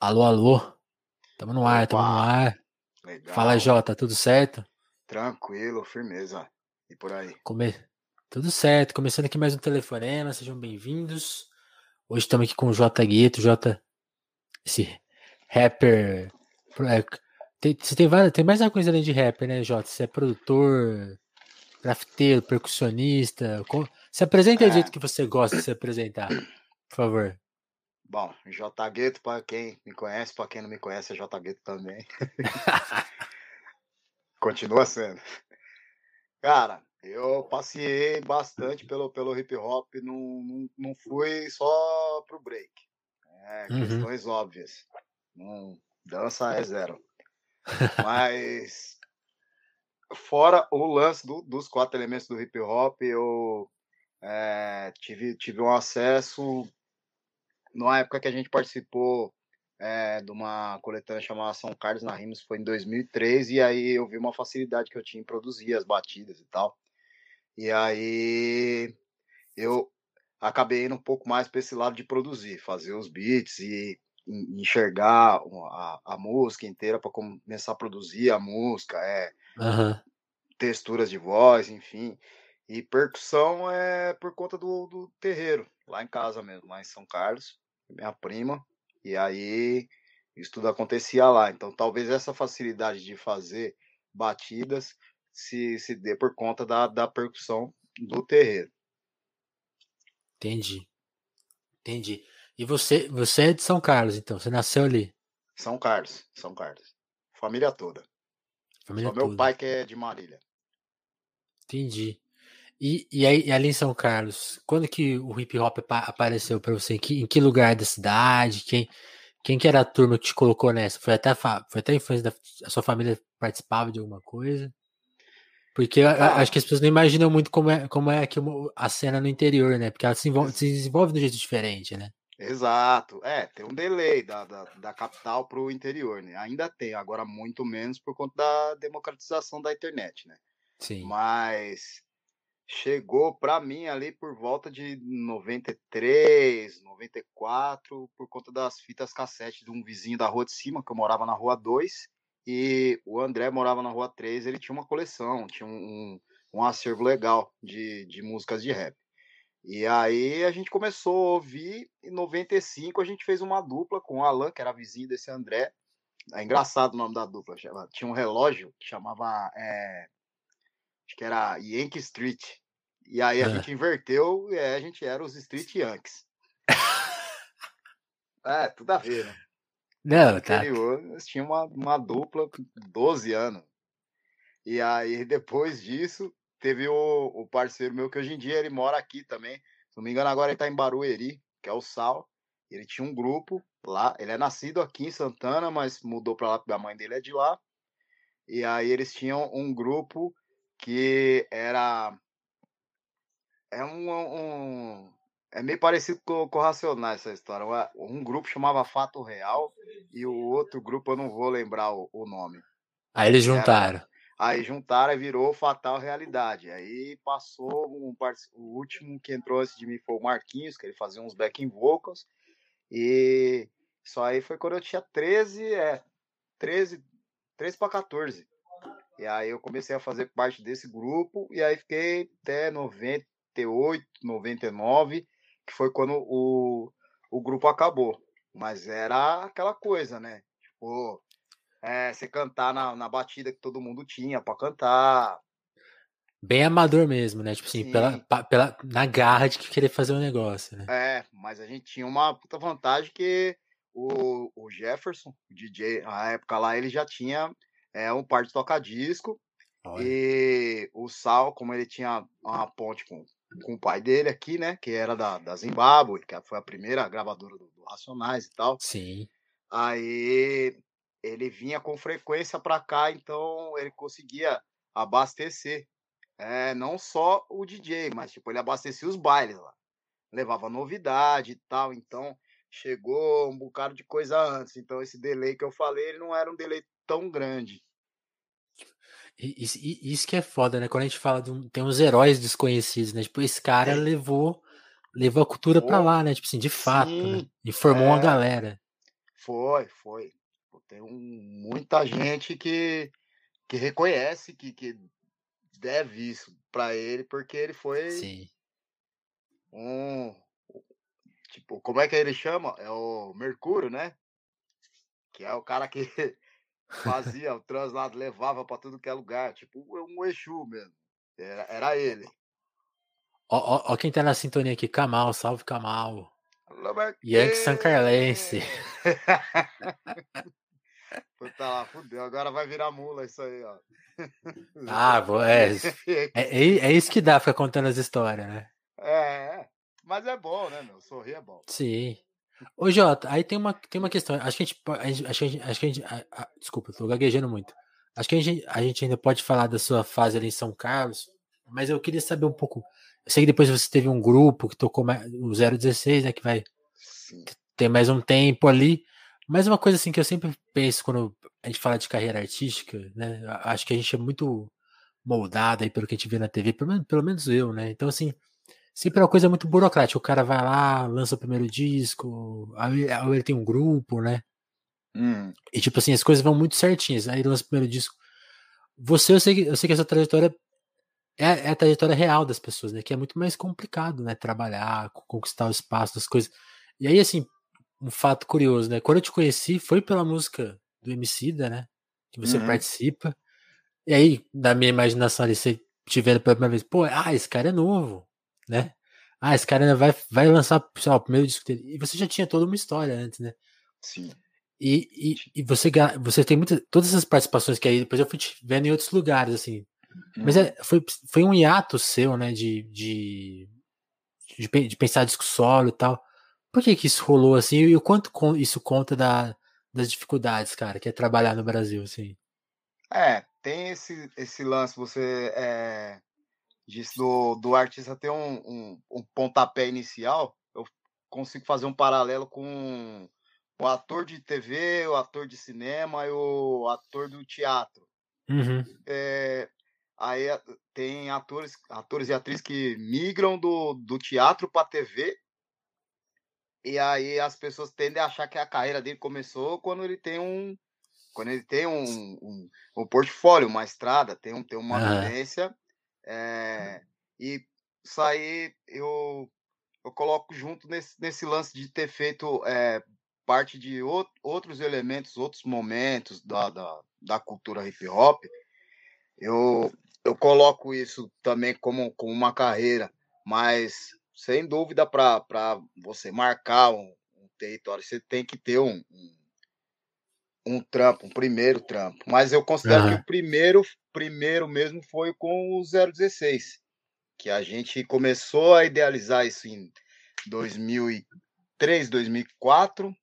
Alô, alô. Tamo no ar, tamo no Opa, ar. Fala, legal, Jota, tudo certo? tranquilo, firmeza. E por aí? Come... Tudo certo. Começando aqui mais um Telefonema, sejam bem-vindos. Hoje estamos aqui com o Jota Gueto, Jota, esse rapper. é, Tem, você tem, várias, tem mais uma coisa além de rapper, né, Jota? Você é produtor, grafiteiro, percussionista. Se apresenta do É, jeito que você gosta de se apresentar, por favor. Bom, J Gueto, para quem me conhece, para quem não me conhece, é J Gueto também. Continua sendo. Cara, eu passei bastante pelo, pelo hip hop, não, não, não fui só pro break. É, Uhum. questões óbvias. Não, dança é zero. Mas, fora o lance do- dos quatro elementos do hip hop, eu é, tive, tive um acesso numa época que a gente participou é, de uma coletânea chamada São Carlos na Rimas, foi em 2003, e aí eu vi uma facilidade que eu tinha em produzir as batidas e tal. E aí eu acabei indo um pouco mais para esse lado de produzir, fazer os beats e en- enxergar a, a música inteira para começar a produzir a música, é, Aham. texturas de voz, enfim. E percussão é por conta do, do terreiro, lá em casa mesmo, lá em São Carlos, minha prima. E aí isso tudo acontecia lá. Então talvez essa facilidade de fazer batidas se, se dê por conta da, da percussão do terreiro. Entendi, entendi. E você, você é de São Carlos, então? Você nasceu ali, São Carlos, São Carlos. Família toda. família Só meu toda. pai que é de Marília. Entendi. E, e aí, e ali em São Carlos, quando que o hip hop apa- apareceu pra você? Em que, em que lugar da cidade? Quem, quem que era a turma que te colocou nessa? Foi até foi até a infância da a sua família participava de alguma coisa? Porque eu acho que Ah, as pessoas não imaginam muito como é, como é aqui a cena no interior, né? Porque ela se, envolve, se desenvolve de um jeito diferente, né? exato. É, tem um delay da, da, da capital para o interior, né? Ainda tem, agora muito menos por conta da democratização da internet, né? Sim. Mas chegou para mim ali por volta de 93, 94, por conta das fitas cassete de um vizinho da rua de cima, que eu morava na rua 2, e o André morava na rua 3, ele tinha uma coleção, tinha um, um, acervo legal de, de músicas de rap. E aí a gente começou a ouvir, em 95 a gente fez uma dupla com o Alan, que era vizinho desse André. É engraçado o nome da dupla, tinha um relógio que chamava, é, acho que era Yankee Street. E aí a Ah, gente inverteu e aí a gente era os Street Yankees. É, tudo a ver, né? Não, tá. eles tinham uma, uma dupla com 12 anos. E aí, depois disso, teve o, o parceiro meu, que hoje em dia ele mora aqui também. Se não me engano, agora ele tá em Barueri, que é o Sal. Ele tinha um grupo lá. Ele é nascido aqui em Santana, mas mudou pra lá porque a mãe dele é de lá. E aí eles tinham um grupo que era. É um. um- é meio parecido com, com o Racionais essa história. Um grupo chamava Fato Real e o outro grupo eu não vou lembrar o, o nome. Aí eles Que era. juntaram. Aí juntaram e virou Fatal Realidade. Aí passou um o último que entrou antes de mim foi o Marquinhos, que ele fazia uns backing vocals. E isso aí foi quando eu tinha 13, é, 13, 13 para 14. E aí eu comecei a fazer parte desse grupo e aí fiquei até 98, 99, que foi quando o, o grupo acabou. Mas era aquela coisa, né? Tipo, é, você cantar na, na batida que todo mundo tinha pra cantar. Bem amador mesmo, né? Tipo assim, pela, Sim, pa- pela, na garra de que querer fazer um negócio, né? é, mas a gente tinha uma puta vantagem que o, o Jefferson, o DJ, na época lá, ele já tinha é, um par de toca-disco e o Sal, como ele tinha uma ponte com, com o pai dele aqui, né, que era da, da Zimbábue, que foi a primeira gravadora do, do Racionais e tal, Sim. aí ele vinha com frequência pra cá, então ele conseguia abastecer É, não só o DJ, mas tipo, ele abastecia os bailes lá. Levava novidade e tal, então chegou um bocado de coisa antes. Então esse delay que eu falei, ele não era um delay tão grande. E- Isso, e- isso que é foda, né? Quando a gente fala de um, tem uns heróis desconhecidos, né? Tipo, esse cara Tem. levou levou a cultura pra Pô, lá, né? Tipo assim, de fato, né? sim, Informou uma é, galera. Foi, foi. Tem um, muita gente que, que reconhece que, que deve isso para ele, porque ele foi Sim. um. Tipo, como é que ele chama? É o Mercúrio, né? Que é o cara que fazia o translado, levava para tudo que é lugar. Tipo, um Exu mesmo. Era, era ele. Ó, ó, ó quem tá na sintonia aqui, Kamal, salve Kamal. Alô, Yankee San Carlense. Puta lá, fudeu. Agora vai virar mula isso aí, ó. Ah, vou, é, é, é, é isso que dá ficar contando as histórias, né? É, mas é bom, né, meu? Sorrir é bom. Sim. Ô, Jota, aí tem uma, tem uma questão. Acho que a gente. Acho que a gente. Acho que a gente a- a- desculpa, tô gaguejando muito. Acho que a gente, a gente ainda pode falar da sua fase ali em São Carlos, mas eu queria saber um pouco. Eu sei que depois você teve um grupo que tocou mais, o 016, né? Que vai Sim. ter mais um tempo ali. Mas uma coisa assim que eu sempre penso quando a gente fala de carreira artística, né? Acho que a gente é muito moldado aí pelo que a gente vê na TV, pelo menos, pelo menos eu, né? Então, assim, sempre é uma coisa muito burocrática. O cara vai lá, lança o primeiro disco, aí, aí ele tem um grupo, né? Hum, E tipo assim, as coisas vão muito certinhas. Aí ele lança o primeiro disco. Você, eu sei que, eu sei que essa trajetória é, é a trajetória real das pessoas, né? Que é muito mais complicado, né? Trabalhar, co- conquistar o espaço das coisas. E aí, assim, um fato curioso, né? Quando eu te conheci, foi pela música do Emicida, né? Que você Uhum. participa. E aí, na minha imaginação ali, você vendo pela primeira vez, pô, ah, esse cara é novo, né? Ah, esse cara ainda vai, vai lançar, lá, o primeiro disco dele. E você já tinha toda uma história antes, né? sim. E, e, e você, você tem muitas, todas essas participações que aí depois eu fui te vendo em outros lugares, assim. Mas Uhum. é, foi, foi um hiato seu, né, de, de, de, de pensar disco solo e tal. Por que que isso rolou assim? E o quanto isso conta da, das dificuldades, cara, que é trabalhar no Brasil, assim? É, tem esse, esse lance, você é, disse do, do artista ter um, um, um pontapé inicial, eu consigo fazer um paralelo com o ator de TV, o ator de cinema e o ator do teatro. Uhum. É, aí a- tem atores, atores e atrizes que migram do, do teatro para TV, e aí as pessoas tendem a achar que a carreira dele começou quando ele tem um, quando ele tem um, um, um portfólio, uma estrada, tem, um, tem uma vivência, é, e isso aí eu, eu coloco junto nesse, nesse lance de ter feito é, parte de out- outros elementos, outros momentos da, da, da cultura hip hop, eu, eu coloco isso também como, como uma carreira, mas sem dúvida para você marcar um, um território, você tem que ter um, um, um trampo, um primeiro trampo. Mas eu considero que Aham. o primeiro, primeiro mesmo foi com o 016, que a gente começou a idealizar isso em 2003, 2004.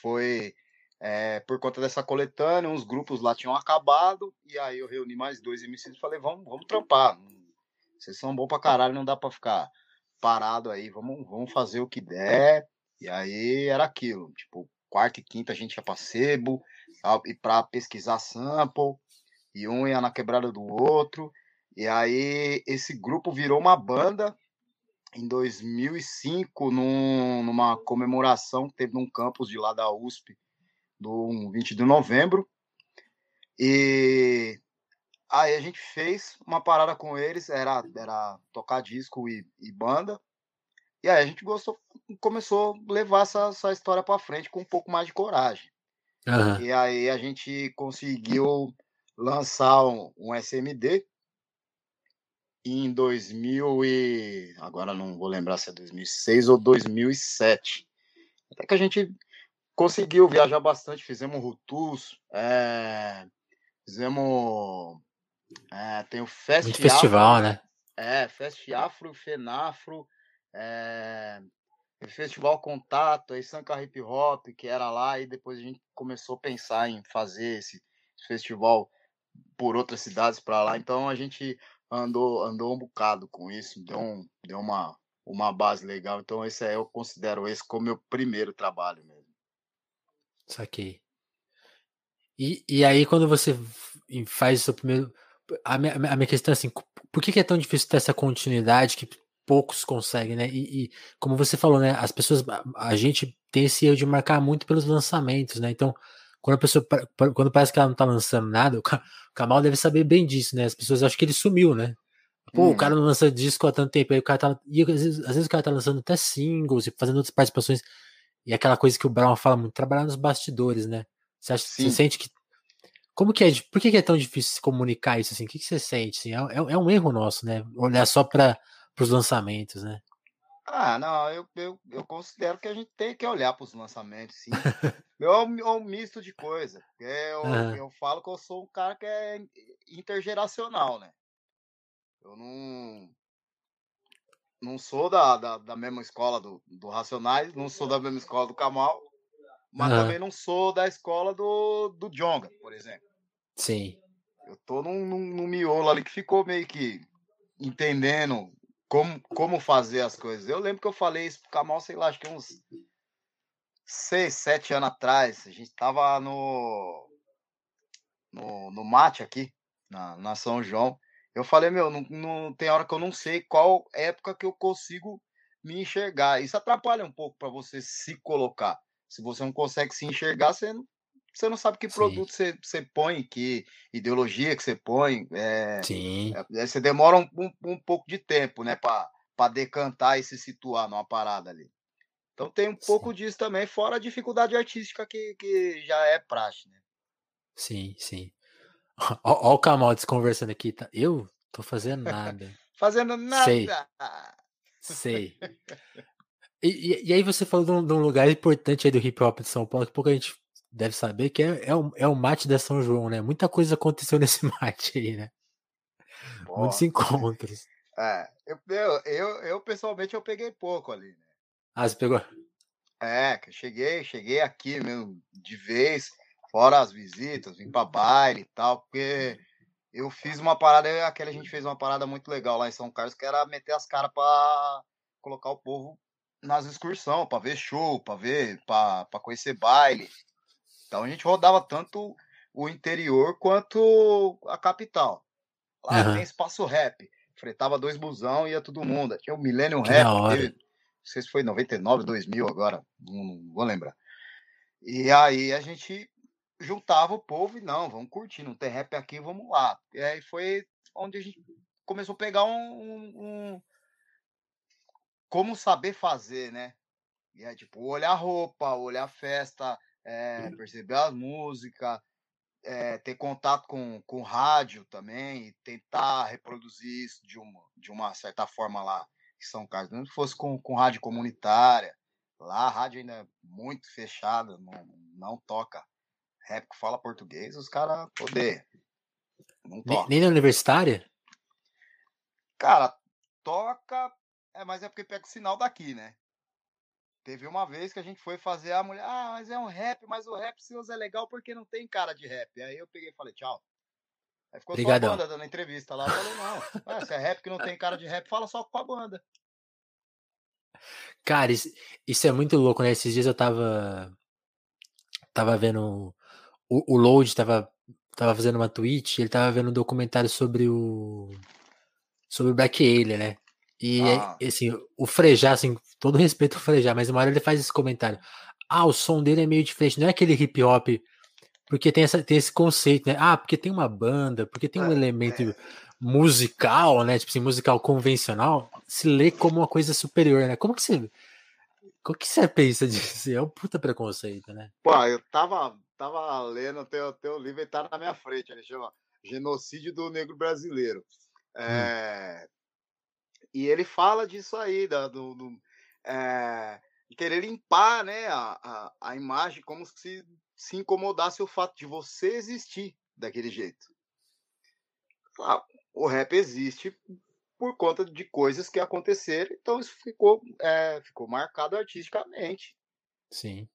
Foi é, por conta dessa coletânea, uns grupos lá tinham acabado, e aí eu reuni mais dois MCs e falei, vamos, vamos trampar. Vocês são bons pra caralho, não dá pra ficar parado aí, vamos, vamos fazer o que der. E aí era aquilo, tipo, quarta e quinta a gente ia pra sebo, e pra pesquisar sample, e um ia na quebrada do outro. E aí esse grupo virou uma banda em 2005, num, numa comemoração que teve num campus de lá da USP, do 20 de novembro. E aí a gente fez uma parada com eles, era, era tocar disco e, e banda. E aí a gente gostou, começou a levar essa, essa história para frente com um pouco mais de coragem. Aham. E aí a gente conseguiu lançar um, um SMD em 2000 e agora não vou lembrar se é 2006 ou 2007. Até que a gente conseguiu viajar bastante, fizemos Rutus, é, fizemos é, tem o Fest Muito festival, Afro, né? é, Fest Afro, Fenafro, é, Festival Contato, aí Sanca Hip Hop, que era lá, e depois a gente começou a pensar em fazer esse festival por outras cidades para lá. Então a gente andou andou um bocado com isso, deu, um, deu uma, uma base legal. Então esse é, eu considero esse como meu primeiro trabalho mesmo. Saquei. E, e aí, quando você faz o seu primeiro. A minha, a minha questão é assim: por que, é tão difícil ter essa continuidade que poucos conseguem, né? E, e, como você falou, né? As pessoas, a gente tem esse erro de marcar muito pelos lançamentos, né? Então, quando a pessoa, quando parece que ela não tá lançando nada, o Kamal deve saber bem disso, né? As pessoas acham que ele sumiu, né? Pô, o cara uhum. não lança disco há tanto tempo, aí o cara tá. E às vezes, às vezes o cara tá lançando até singles e fazendo outras participações. E aquela coisa que o Brown fala muito, trabalhar nos bastidores, né? Você, acha, você sente que. Como que é? Por que é tão difícil se comunicar isso assim? O que, que você sente? Assim? É, é, é um erro nosso, né? Olhar só para os lançamentos, né? Ah, não, eu, eu, eu considero que a gente tem que olhar para os lançamentos, sim. eu, é um, é um misto de coisa. Eu, uhum. eu falo que eu sou um cara que é intergeracional, né? Eu não. Não sou da, da, da mesma escola do, do Racionais, não sou da mesma escola do Kamal, mas uhum. também não sou da escola do, do Jonga, por exemplo. Sim. Eu tô num, num, num miolo ali que ficou meio que entendendo como, como fazer as coisas. Eu lembro que eu falei isso pro Kamal, sei lá, acho que uns seis, sete anos atrás. A gente tava no, no, no mate aqui, na, na São João. Eu falei, meu, não, não tem hora que eu não sei qual época que eu consigo me enxergar. Isso atrapalha um pouco para você se colocar. Se você não consegue se enxergar, você não, você não sabe que Sim. produto você, você põe, que ideologia que você põe. É, Sim. É, você demora um, um, um, pouco de tempo, né, para decantar e se situar numa parada ali. Então tem um pouco sim. disso também, fora a dificuldade artística que, que já é praxe, né? Sim, sim. Ó, o Camaldes conversando aqui, tá? Eu tô fazendo nada. fazendo nada. Sei. Sei. E, e, e, aí você falou de um, de um, lugar importante aí do hip hop de São Paulo, que pouca gente deve saber, que é, é, o, é o mate da São João, né? Muita coisa aconteceu nesse mate aí, né? Muitos encontros. É, eu, eu, eu, pessoalmente eu peguei pouco ali, né? Ah, você pegou? É, que eu cheguei, cheguei aqui mesmo de vez, fora as visitas, vim pra baile e tal, porque eu fiz uma parada, aquela a gente fez uma parada muito legal lá em São Carlos, que era meter as caras pra colocar o povo nas excursões, pra ver show, pra ver, pra, pra conhecer baile. Então a gente rodava tanto o interior quanto a capital. Lá uhum. tem espaço rap. Fretava dois busão, ia todo mundo. Tinha o Millennium Rap. Teve, não sei se foi 99, 2000 agora, não, não vou lembrar. E aí a gente juntava o povo e não, vamos curtir, não tem rap aqui, vamos lá. E aí foi onde a gente começou a pegar um, um, um como saber fazer, né? E é tipo, olhar roupa, olhar festa, é, perceber as músicas, é, ter contato com, com rádio também, e tentar reproduzir isso de uma, de uma certa forma lá em São Carlos. Não fosse com, com rádio comunitária, lá a rádio ainda é muito fechada, não, não toca rap que fala português, os caras odeiam. Não toca. Nem, nem na universitária? Cara, toca, é, mas é porque pega o sinal daqui, né? Teve uma vez que a gente foi fazer a mulher, ah, mas é um rap, mas o rap seus é legal porque não tem cara de rap. Aí eu peguei e falei, tchau. Aí ficou Obrigadão. só a banda dando entrevista lá. Eu falei, não, ah, se é rap que não tem cara de rap, fala só com a banda. Cara, isso, isso é muito louco, né? Esses dias eu tava. Tava vendo. O, o Load tava, tava fazendo uma tweet, ele tava vendo um documentário sobre o. Sobre o Black Alien, né? E ah. assim, o Frejá, assim, todo respeito ao Frejá, mas uma hora ele faz esse comentário. Ah, o som dele é meio diferente, não é aquele hip hop, porque tem, essa, tem esse conceito, né? Ah, porque tem uma banda, porque tem um é, elemento é. musical, né? Tipo assim, musical convencional, se lê como uma coisa superior, né? Como que você. O que você pensa disso? É um puta preconceito, né? Pô, eu tava, tava lendo teu, teu livro e tá na minha frente, ele chama Genocídio do Negro Brasileiro. Hum. É, hum. E ele fala disso aí, da, do, do é, querer limpar né, a, a, a, imagem como se se incomodasse o fato de você existir daquele jeito. Ah, o rap existe por conta de coisas que aconteceram, então isso ficou, é, ficou marcado artisticamente. Sim.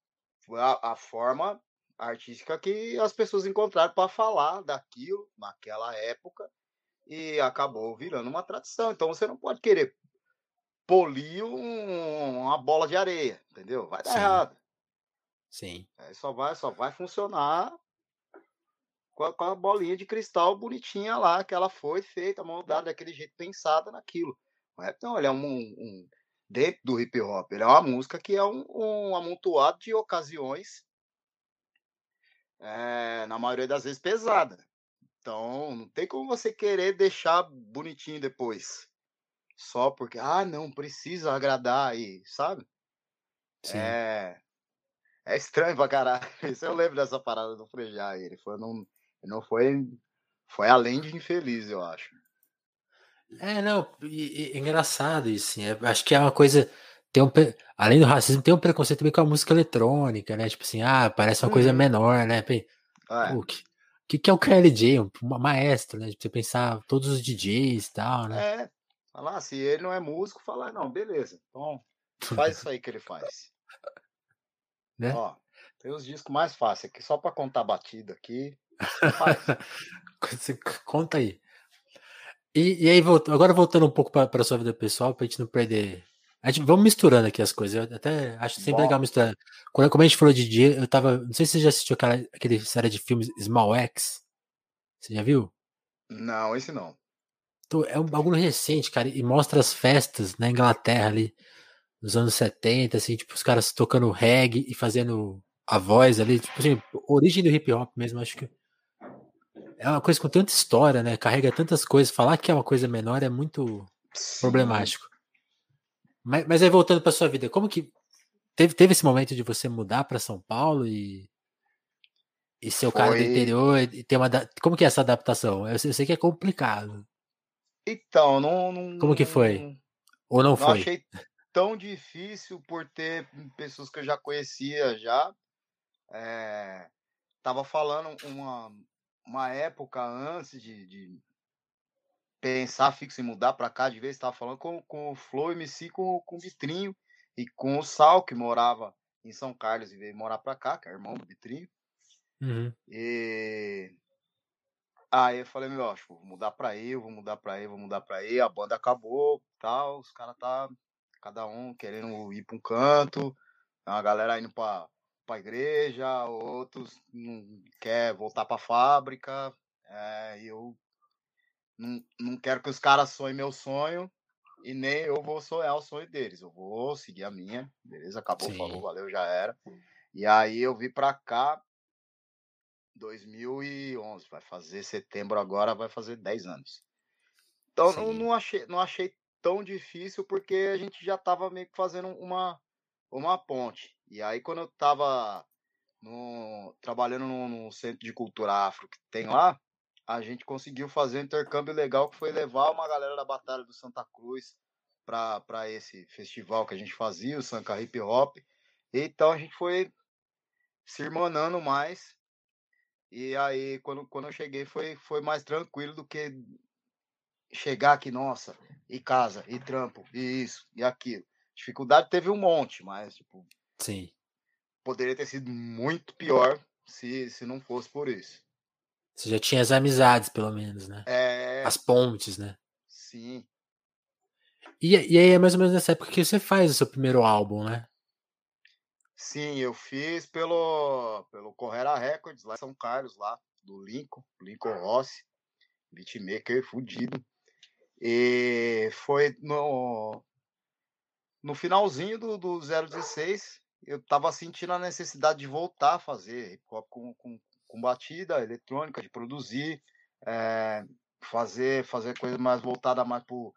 Foi a, a forma artística que as pessoas encontraram para falar daquilo naquela época e acabou virando uma tradição. Então você não pode querer polir um, uma bola de areia, entendeu? Vai dar Sim. errado. Sim. É, só vai, só vai funcionar com a, com a, bolinha de cristal bonitinha lá, que ela foi feita, moldada daquele jeito, pensada naquilo. O rap não, ele é um, um dentro do hip hop, ele é uma música que é um, um amontoado de ocasiões, é, na maioria das vezes pesada. Então, não tem como você querer deixar bonitinho depois. Só porque, ah, não, precisa agradar aí, sabe? Sim. É, é estranho pra caralho. Isso eu lembro dessa parada do Frejá. Ele foi, não, não foi, foi além de infeliz, eu acho. É, não, e, e, engraçado isso, assim, é, acho que é uma coisa, tem um, além do racismo, tem um preconceito também com a música eletrônica, né, tipo assim, ah, parece uma uhum. coisa menor, né, é. o que, que, que é o KLJ, um, maestro, né, você pensar todos os DJs e tal, né. É, falar, se ele não é músico, falar, não, beleza, então faz isso aí que ele faz. Né? Ó, tem os discos mais fáceis aqui, só para contar batida aqui. Conta aí. E, e aí, agora voltando um pouco para a sua vida pessoal, para a gente não perder. A gente, vamos misturando aqui as coisas. Eu até acho sempre Bom. legal misturar. Quando, como a gente falou de dia, eu tava. Não sei se você já assistiu aquela, aquele série de filmes Small X. Você já viu? Não, esse não. É um bagulho recente, cara, e mostra as festas na Inglaterra ali, nos anos 70, assim, tipo, os caras tocando reggae e fazendo a voz ali, tipo assim, origem do hip hop mesmo, acho que é uma coisa com tanta história, né? Carrega tantas coisas. Falar que é uma coisa menor é muito Sim. problemático. Mas, mas aí voltando para sua vida, como que teve, teve esse momento de você mudar para São Paulo e e ser o cara do interior e ter uma como que é essa adaptação? Eu sei, eu sei que é complicado. Então, não, não Como que foi? Ou não, não foi? achei tão difícil por ter pessoas que eu já conhecia já. É, tava falando uma uma época antes de, de pensar fixo em mudar para cá, de vez estava falando com, com o Flow MC, com, com o Vitrinho e com o Sal, que morava em São Carlos e veio morar para cá, que é irmão do Vitrinho. Uhum. E aí eu falei, meu, acho, vou mudar pra aí, vou mudar pra aí, vou mudar pra aí, a banda acabou, tal, os caras tá cada um querendo ir pra um canto, a galera indo pra, para a igreja, outros não quer voltar para a fábrica. É, eu não, não quero que os caras sonhem meu sonho e nem eu vou sonhar o sonho deles. Eu vou seguir a minha, beleza? Acabou, Sim. falou, valeu, já era. E aí eu vim para cá 2011, vai fazer setembro agora, vai fazer 10 anos. Então não, não, achei, não achei tão difícil porque a gente já estava meio que fazendo uma uma ponte. E aí, quando eu tava no, trabalhando no, no, centro de cultura afro que tem lá, a gente conseguiu fazer um intercâmbio legal que foi levar uma galera da Batalha do Santa Cruz para esse festival que a gente fazia, o Sanka Hip Hop. Então a gente foi se irmanando mais. E aí, quando, quando eu cheguei, foi, foi mais tranquilo do que chegar aqui, nossa, e casa, e trampo, e isso, e aquilo. Dificuldade teve um monte, mas, tipo. Sim. Poderia ter sido muito pior se, se não fosse por isso. Você já tinha as amizades, pelo menos, né? É. As pontes, né? Sim. E, e aí é mais ou menos nessa época que você faz o seu primeiro álbum, né? Sim, eu fiz pelo, pelo Correra Records, lá em São Carlos, lá, do Lincoln, Lincoln Rossi, beatmaker fudido. E foi no, no finalzinho do, do 016, eu tava sentindo a necessidade de voltar a fazer hip hop com, com, com batida eletrônica, de produzir, é, fazer, fazer coisa mais voltada mais pro,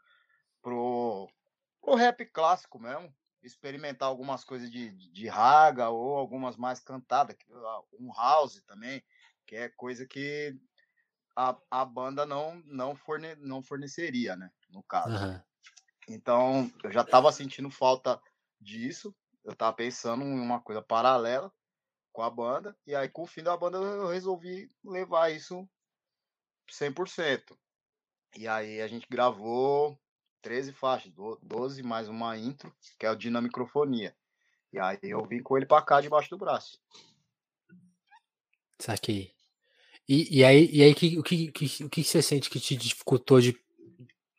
pro, pro rap clássico mesmo. Experimentar algumas coisas de, de raga ou algumas mais cantadas, um house também, que é coisa que a, a banda não, não, forne, não forneceria, né? No caso. Uhum. Então, eu já estava sentindo falta disso. Eu estava pensando em uma coisa paralela com a banda. E aí, com o fim da banda, eu resolvi levar isso 100%. E aí, a gente gravou 13 faixas, 12 mais uma intro, que é o Dinamicrofonia. E aí, eu vim com ele para cá, debaixo do braço. Saquei. E, e aí, e aí que, o, que, que, o que você sente que te dificultou de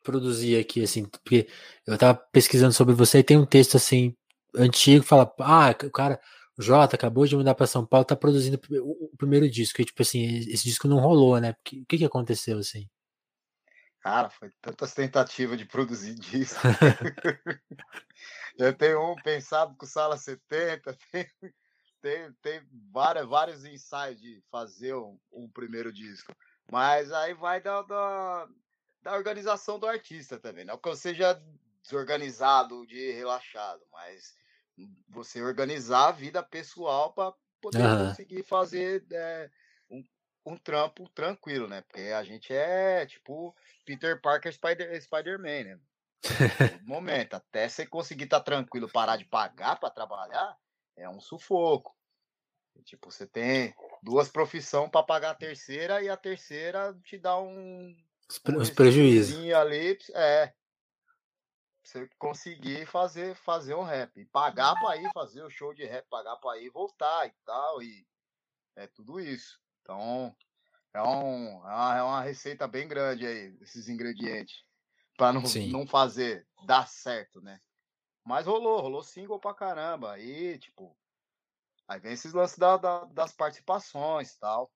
produzir aqui, assim, porque eu tava pesquisando sobre você e tem um texto assim antigo fala, ah, o cara, o Jota acabou de mudar para São Paulo, tá produzindo o, primeiro disco, e tipo assim, esse disco não rolou, né? O que, que aconteceu assim? Cara, foi tantas tentativas de produzir disco. Eu tenho um pensado com Sala 70, tem, tem, tem várias, vários ensaios de fazer um, um primeiro disco. Mas aí vai da, da, da, organização do artista também. Não que eu seja desorganizado de relaxado, mas você organizar a vida pessoal para poder uhum. conseguir fazer é, um, um trampo tranquilo, né? Porque a gente é tipo Peter Parker Spider, Spider-Man, né? momento, até você conseguir estar tá tranquilo, parar de pagar para trabalhar, é um sufoco. Tipo, você tem duas profissões para pagar a terceira e a terceira te dá um. Os, um os prejuízos. Ali, é. Você conseguir fazer, fazer um rap. E pagar para ir fazer o show de rap, pagar para ir voltar e tal. E é tudo isso. Então, é, um, é, uma, é uma receita bem grande aí, esses ingredientes. para não, não fazer dar certo, né? Mas rolou, rolou single pra caramba. Aí, tipo, Aí vem esses lances da, da, das participações e tal.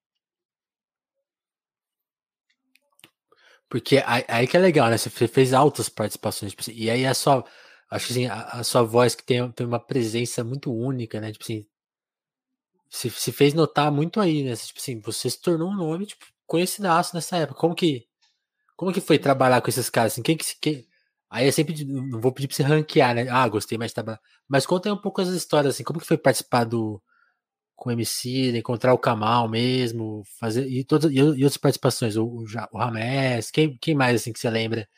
Porque aí, que é legal, né? Você fez altas participações. Tipo assim, e aí a sua. Acho assim, a, a, sua voz que tem, tem uma presença muito única, né? Tipo assim. Se, se fez notar muito aí, né? Tipo assim, você se tornou um nome, tipo, conhecidaço nessa época. Como que. Como que foi trabalhar com esses caras? Assim, quem que. Quem, aí é sempre. Não vou pedir pra você ranquear, né? Ah, gostei mais de trabalhar. Mas conta aí um pouco as histórias, assim. Como que foi participar do com o MC, encontrar o Kamal mesmo, fazer e, todas, e, outras participações, o, o, o Ramés, quem, quem mais assim que você lembra?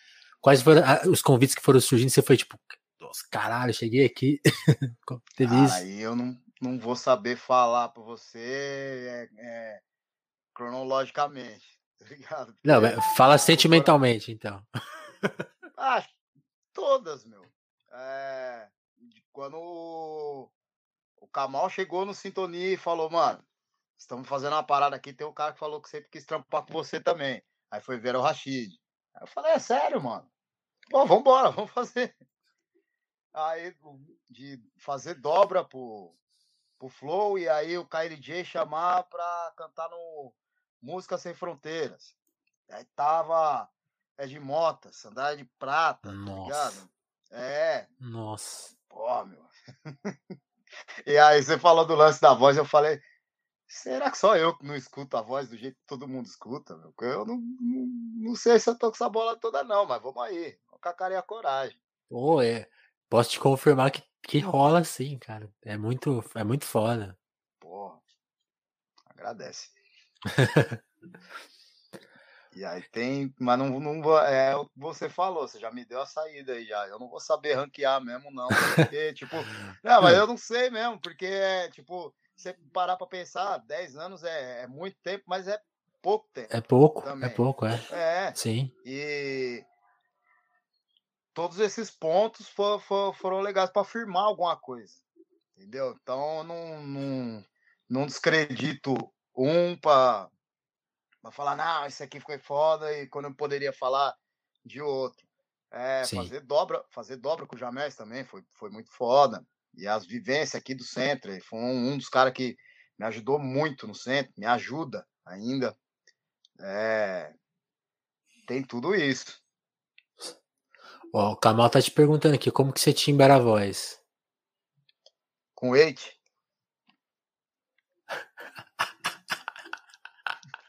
Quais foram os convites que foram surgindo? Você foi tipo, nossa, caralho, cheguei aqui. Teve Cara, isso? Aí eu não, não vou saber falar para você é, é, cronologicamente, tá ligado? Porque não, fala sentimentalmente, então. Ah, todas, meu. É, quando o Kamal chegou no Sintonia e falou, mano, estamos fazendo uma parada aqui, tem um cara que falou que sempre quis trampar com você também. Aí foi ver o Rashid. Aí eu falei, é sério, mano? Pô, vambora, vamos fazer. Aí, de fazer dobra pro, pro Flow, e aí o KLJ chamar pra cantar no Música Sem Fronteiras. Aí tava Ed Mota, Sandália de Prata, Nossa. tá ligado? É. Nossa. Pô, meu. E aí você falou do lance da voz, eu falei, será que só eu que não escuto a voz do jeito que todo mundo escuta? Meu? Eu não, não, não, sei se eu tô com essa bola toda não, mas vamos aí, vamos com a cara e a coragem. Pô, é, posso te confirmar que, que rola sim, cara, é muito, é muito foda. Pô, agradece. E aí tem, mas não, não é o que você falou, você já me deu a saída aí já. Eu não vou saber ranquear mesmo, não. Porque, tipo, não, mas eu não sei mesmo, porque é, tipo, você parar pra pensar, 10 anos é, é muito tempo, mas é pouco tempo. É pouco, é também. é pouco, é. É. Sim. E todos esses pontos for, for, foram legais para afirmar alguma coisa. Entendeu? Então não, não, não descredito um para Vai falar, não, isso aqui foi foda, e quando eu poderia falar de outro. É, fazer dobra, fazer dobra com o Jamés também foi, foi muito foda. E as vivências aqui do centro, ele foi um, um dos caras que me ajudou muito no centro, me ajuda ainda. É, tem tudo isso. Ó, o Kamal tá te perguntando aqui, como que você timbra a voz? Com eight.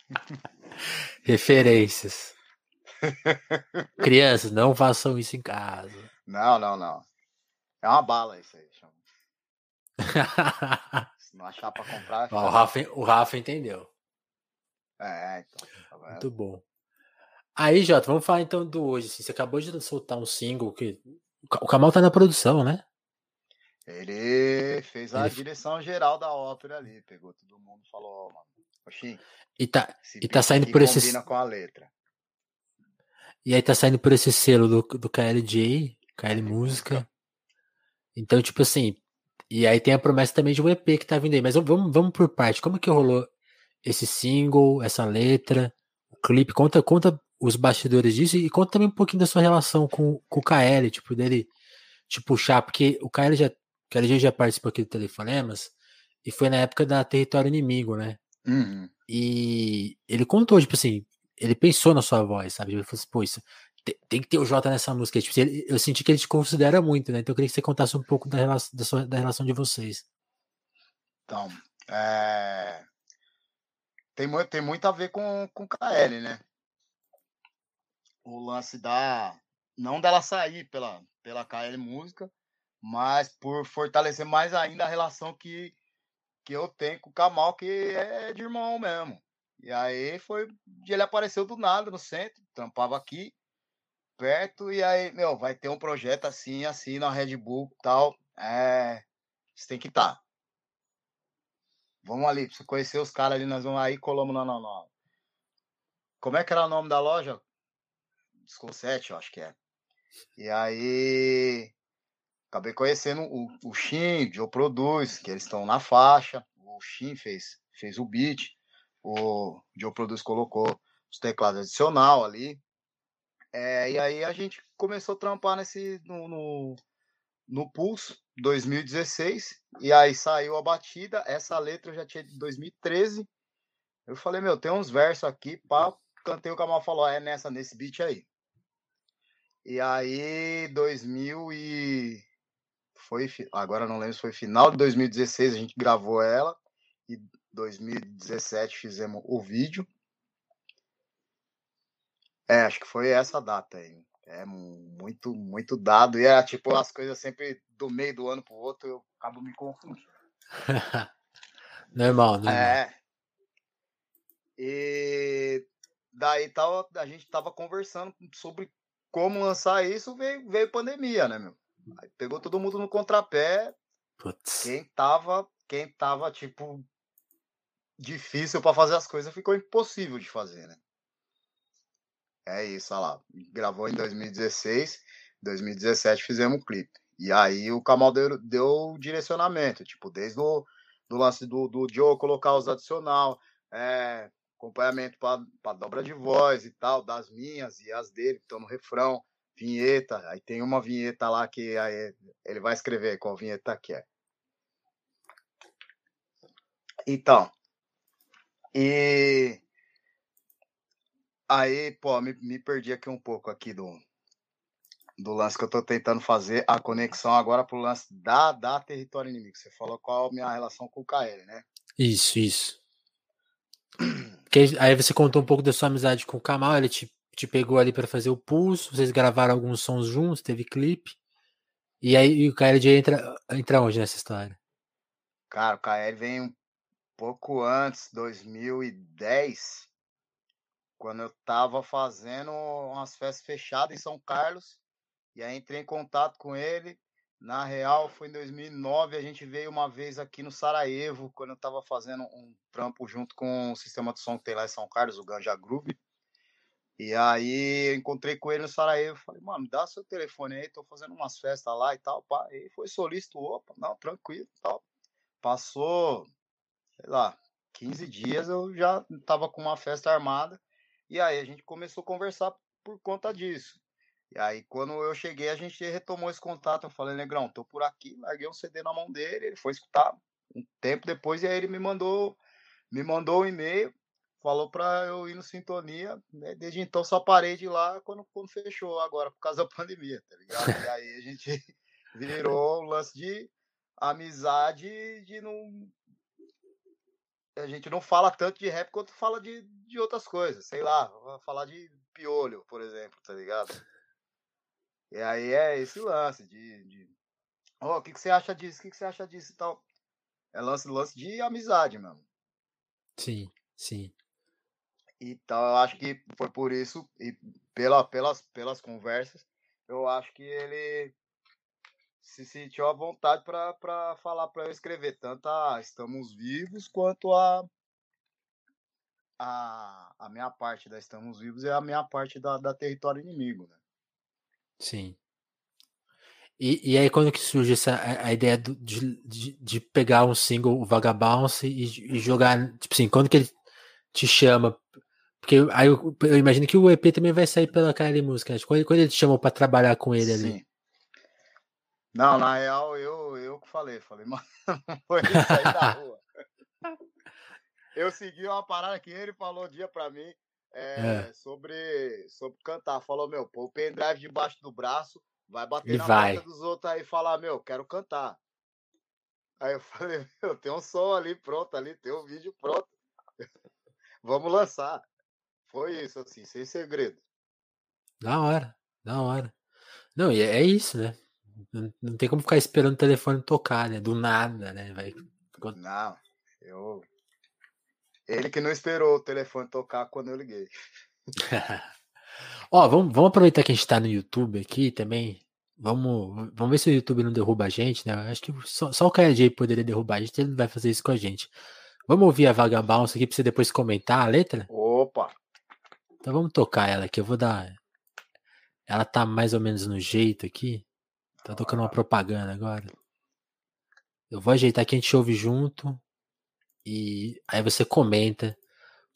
Referências. Crianças, não façam isso em casa. Não, não, não. É uma bala isso aí. Chama. Se não achar pra comprar. Ó, o, Rafa, o Rafa entendeu. É, então. Tá Muito bom. Aí, Jota, vamos falar então do hoje. Assim, você acabou de soltar um single que. O Kamal tá na produção, né? Ele fez a Ele... direção geral da ópera ali. Pegou todo mundo e falou, oh, mano, Oxi, e tá, e tá saindo por esse. com a letra. E aí tá saindo por esse selo do, do KLJ, KL Música. Então, tipo assim. E aí tem a promessa também de um EP que tá vindo aí. Mas vamos, vamos por parte. Como que rolou esse single, essa letra, o clipe? Conta, conta os bastidores disso e conta também um pouquinho da sua relação com, com o KL, tipo, dele te puxar, porque o KL já, o KLJ já participou aqui do Telefonemas e foi na época da Território Inimigo, né? Uhum. E ele contou, tipo assim, ele pensou na sua voz, sabe? Ele falou assim, pô, isso, tem, tem, que ter o Jota nessa música. Tipo, ele, eu senti que ele te considera muito, né? Então eu queria que você contasse um pouco da relação, da, sua, da relação de vocês. Então, é... tem, muito, tem muito a ver com, com o KL, né? O lance da. Não dela sair pela, pela KL Música, mas por fortalecer mais ainda a relação que, que eu tenho com o Kamal, que é de irmão mesmo. E aí foi. Ele apareceu do nada no centro, trampava aqui, perto, e aí, meu, vai ter um projeto assim, assim, na Red Bull tal. É. Você tem que estar. Tá. Vamos ali, pra você conhecer os caras ali, nós vamos aí colamos na, na. Como é que era o nome da loja? Disconsete, eu acho que é. E aí. Acabei conhecendo o, o Shin, Joe Produz, que eles estão na faixa. O Shin fez, fez o beat o Joe Produce colocou os teclados adicional ali. É, e aí a gente começou a trampar nesse no, no, no Pulso 2016 e aí saiu a batida. Essa letra eu já tinha de 2013. Eu falei, meu, tem uns versos aqui, pá, cantei o Kamal falou, é nessa nesse beat aí. E aí 2000 e foi agora não lembro se foi final de 2016 a gente gravou ela e 2017 fizemos o vídeo. É, acho que foi essa data aí. É muito, muito dado. E é tipo as coisas sempre do meio do ano pro outro, eu acabo me confundindo. normal, normal. É. E daí tava, a gente tava conversando sobre como lançar isso, veio, veio pandemia, né, meu? Aí pegou todo mundo no contrapé. Putz. Quem tava, quem tava, tipo, difícil para fazer as coisas, ficou impossível de fazer, né? É isso, olha lá. Gravou em 2016, 2017 fizemos o clipe. E aí o Kamal deu, deu direcionamento, tipo, desde o do lance do, do Joe colocar os adicional, é, acompanhamento para dobra de voz e tal, das minhas e as dele, que estão no refrão, vinheta. Aí tem uma vinheta lá que aí ele vai escrever qual vinheta que é. Então, e aí, pô, me, me perdi aqui um pouco aqui do, do lance que eu tô tentando fazer a conexão agora pro lance da, da território inimigo. Você falou qual a minha relação com o KL, né? Isso, isso. Aí você contou um pouco da sua amizade com o Kamal, ele te, te pegou ali para fazer o pulso, vocês gravaram alguns sons juntos, teve clipe. E aí e o KL entra, entra onde nessa história? Cara, o KL vem pouco antes, 2010, quando eu estava fazendo umas festas fechadas em São Carlos, e aí entrei em contato com ele. Na real, foi em 2009, a gente veio uma vez aqui no Sarajevo, quando eu estava fazendo um trampo junto com o sistema de som que tem lá em São Carlos, o Ganja Groove. E aí encontrei com ele no Sarajevo, falei, mano, dá seu telefone aí, tô fazendo umas festas lá e tal, pá. E foi solícito, opa, não, tranquilo, tal. Passou sei lá, 15 dias eu já estava com uma festa armada. E aí a gente começou a conversar por conta disso. E aí, quando eu cheguei, a gente retomou esse contato. Eu falei, Negrão, tô por aqui, larguei um CD na mão dele, ele foi escutar um tempo depois, e aí ele me mandou, me mandou um e-mail, falou para eu ir no Sintonia. Né? Desde então só parei de ir lá quando, quando fechou agora, por causa da pandemia, tá ligado? E aí a gente virou o lance de amizade de não a gente não fala tanto de rap quanto fala de, de outras coisas. Sei lá, falar de piolho, por exemplo, tá ligado? E aí é esse lance de. de oh, o que, que você acha disso? O que, que você acha disso e tal? É lance, lance de amizade mesmo. Sim, sim. Então eu acho que foi por isso, e pela, pelas, pelas conversas, eu acho que ele se sentiu à vontade para falar para eu escrever tanto a Estamos Vivos quanto a, a, a minha parte da Estamos Vivos e a minha parte da, da Território Inimigo. Né? Sim. E, e aí quando que surge essa, a, ideia do, de, de, de, pegar um single, o Vagabounce, e, e jogar, tipo assim, quando que ele te chama porque aí eu, eu, imagino que o EP também vai sair pela KL Música. Né? Quando, quando ele te chamou para trabalhar com ele Sim. ali. Não, na real, eu, eu que falei. Falei, mano, foi sair da rua. Eu segui uma parada que ele falou um dia pra mim. é, é. Sobre, sobre cantar. Falou, meu, pô o pendrive debaixo do braço, vai bater e na vai. porta dos outros aí e falar, meu, quero cantar. Aí eu falei, meu, tem um som ali pronto, ali, tem um vídeo pronto. Vamos lançar. Foi isso, assim, sem segredo. Da hora, da hora. Não, e é isso, né? Não, não tem como ficar esperando o telefone tocar, né? Do nada, né? Vai... Não, eu. Ele que não esperou o telefone tocar quando eu liguei. Ó, vamos, vamos aproveitar que a gente tá no YouTube aqui também. Vamos, vamos ver se o YouTube não derruba a gente, né? Acho que só, só o KJ poderia derrubar a gente, ele não vai fazer isso com a gente. Vamos ouvir a Vagabonds aqui pra você depois comentar a letra? Opa! Então vamos tocar ela aqui. Eu vou dar. Ela tá mais ou menos no jeito aqui. Tá tocando uma propaganda agora. Eu vou ajeitar aqui, a gente ouve junto. E aí você comenta.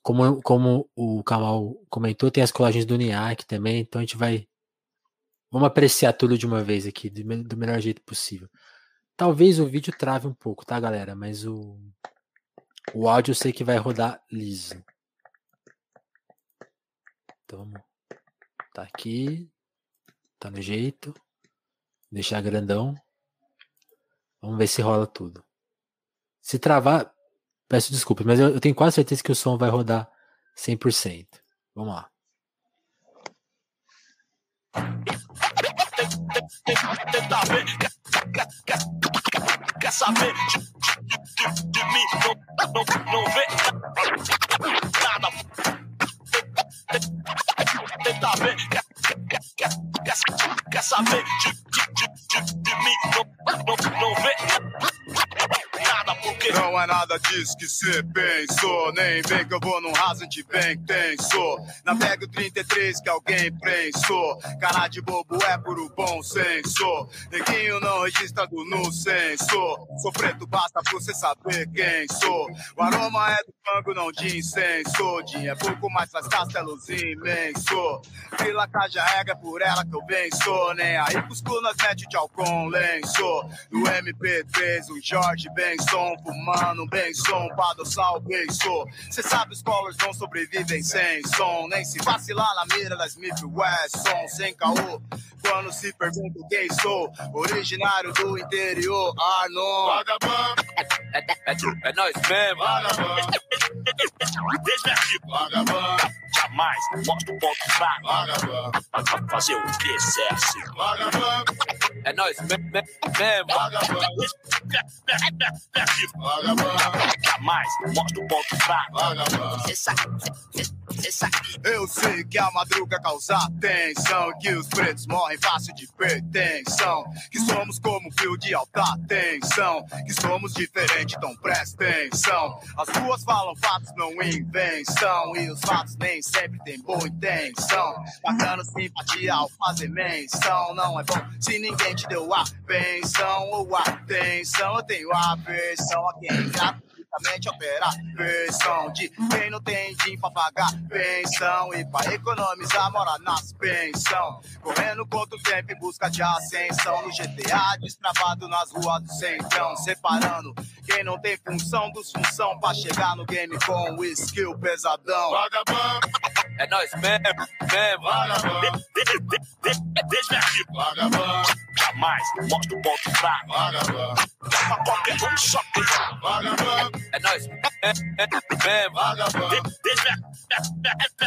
Como, como o Kamal comentou, tem as colagens do NIAC também. Então a gente vai. Vamos apreciar tudo de uma vez aqui, do melhor jeito possível. Talvez o vídeo trave um pouco, tá, galera? Mas o, o áudio eu sei que vai rodar liso. Então vamos. Tá aqui. Tá no jeito. Deixar grandão. Vamos ver se rola tudo. Se travar, peço desculpa, mas eu, eu tenho quase certeza que o som vai rodar 100%. Vamos lá. Quer saber de mim? Não, não, não vê nada. Tenta ver. Quer, quer, quer, saber de, mim? Não, vê não é nada disso que cê pensou. Nem vem que eu vou num rasante bem tenso. Navega o 33 que alguém pensou. Cara de bobo é puro bom senso. Neguinho não registrado no censo. Sou preto, basta pra você saber quem sou. O aroma é do fango, não de incenso. Dinho é pouco, mas faz castelos imenso. Vila Caja regra por ela que eu venço. Nem aí pros nós mete de álcool lenço. No MP3, o Jorge Benson fumando bem som pra adoçar o beijo. Cê sabe, os colors não sobrevivem sem som. Nem se vacilar na mira da Smith Wesson, sem caô. Quando se pergunta quem sou, originário do interior, Arnon. Vagabundo. É, é, é, é nós mesmo. Vagabundo. Vagabundo. Jamais mostra o ponto fraco. Vagabundo. Fazer o que cesse. Vagabundo. É nós mesmo. Vagabundo. Jamais mostra o ponto fraco. Cê sabe, cê sabe. Eu sei que a madruga causa tensão. Que os pretos morrem fácil de pertenção. Que somos como fio de alta tensão. Que somos diferentes, então presta atenção. As ruas falam fatos, não invenção. E os fatos nem sempre têm boa intenção. Bacana simpatia ao fazer menção. Não é bom se ninguém te deu a pensão ou atenção. Eu tenho a versão a quem gratuitamente opera versão de quem não tem dinheiro pra pagar pensão e pra economizar mora nas pensão. Correndo contra o tempo em busca de ascensão no GTA, destravado nas ruas do centrão, separando quem não tem função dos função pra chegar no game com o skill pesadão. Vagabundo. É nós mesmo, mesmo. Vagabundo. Deixa aqui. Vagabundo. Jamais mostra o ponto fraco. Vagabundo. Pra qualquer um só tem. Vagabundo. É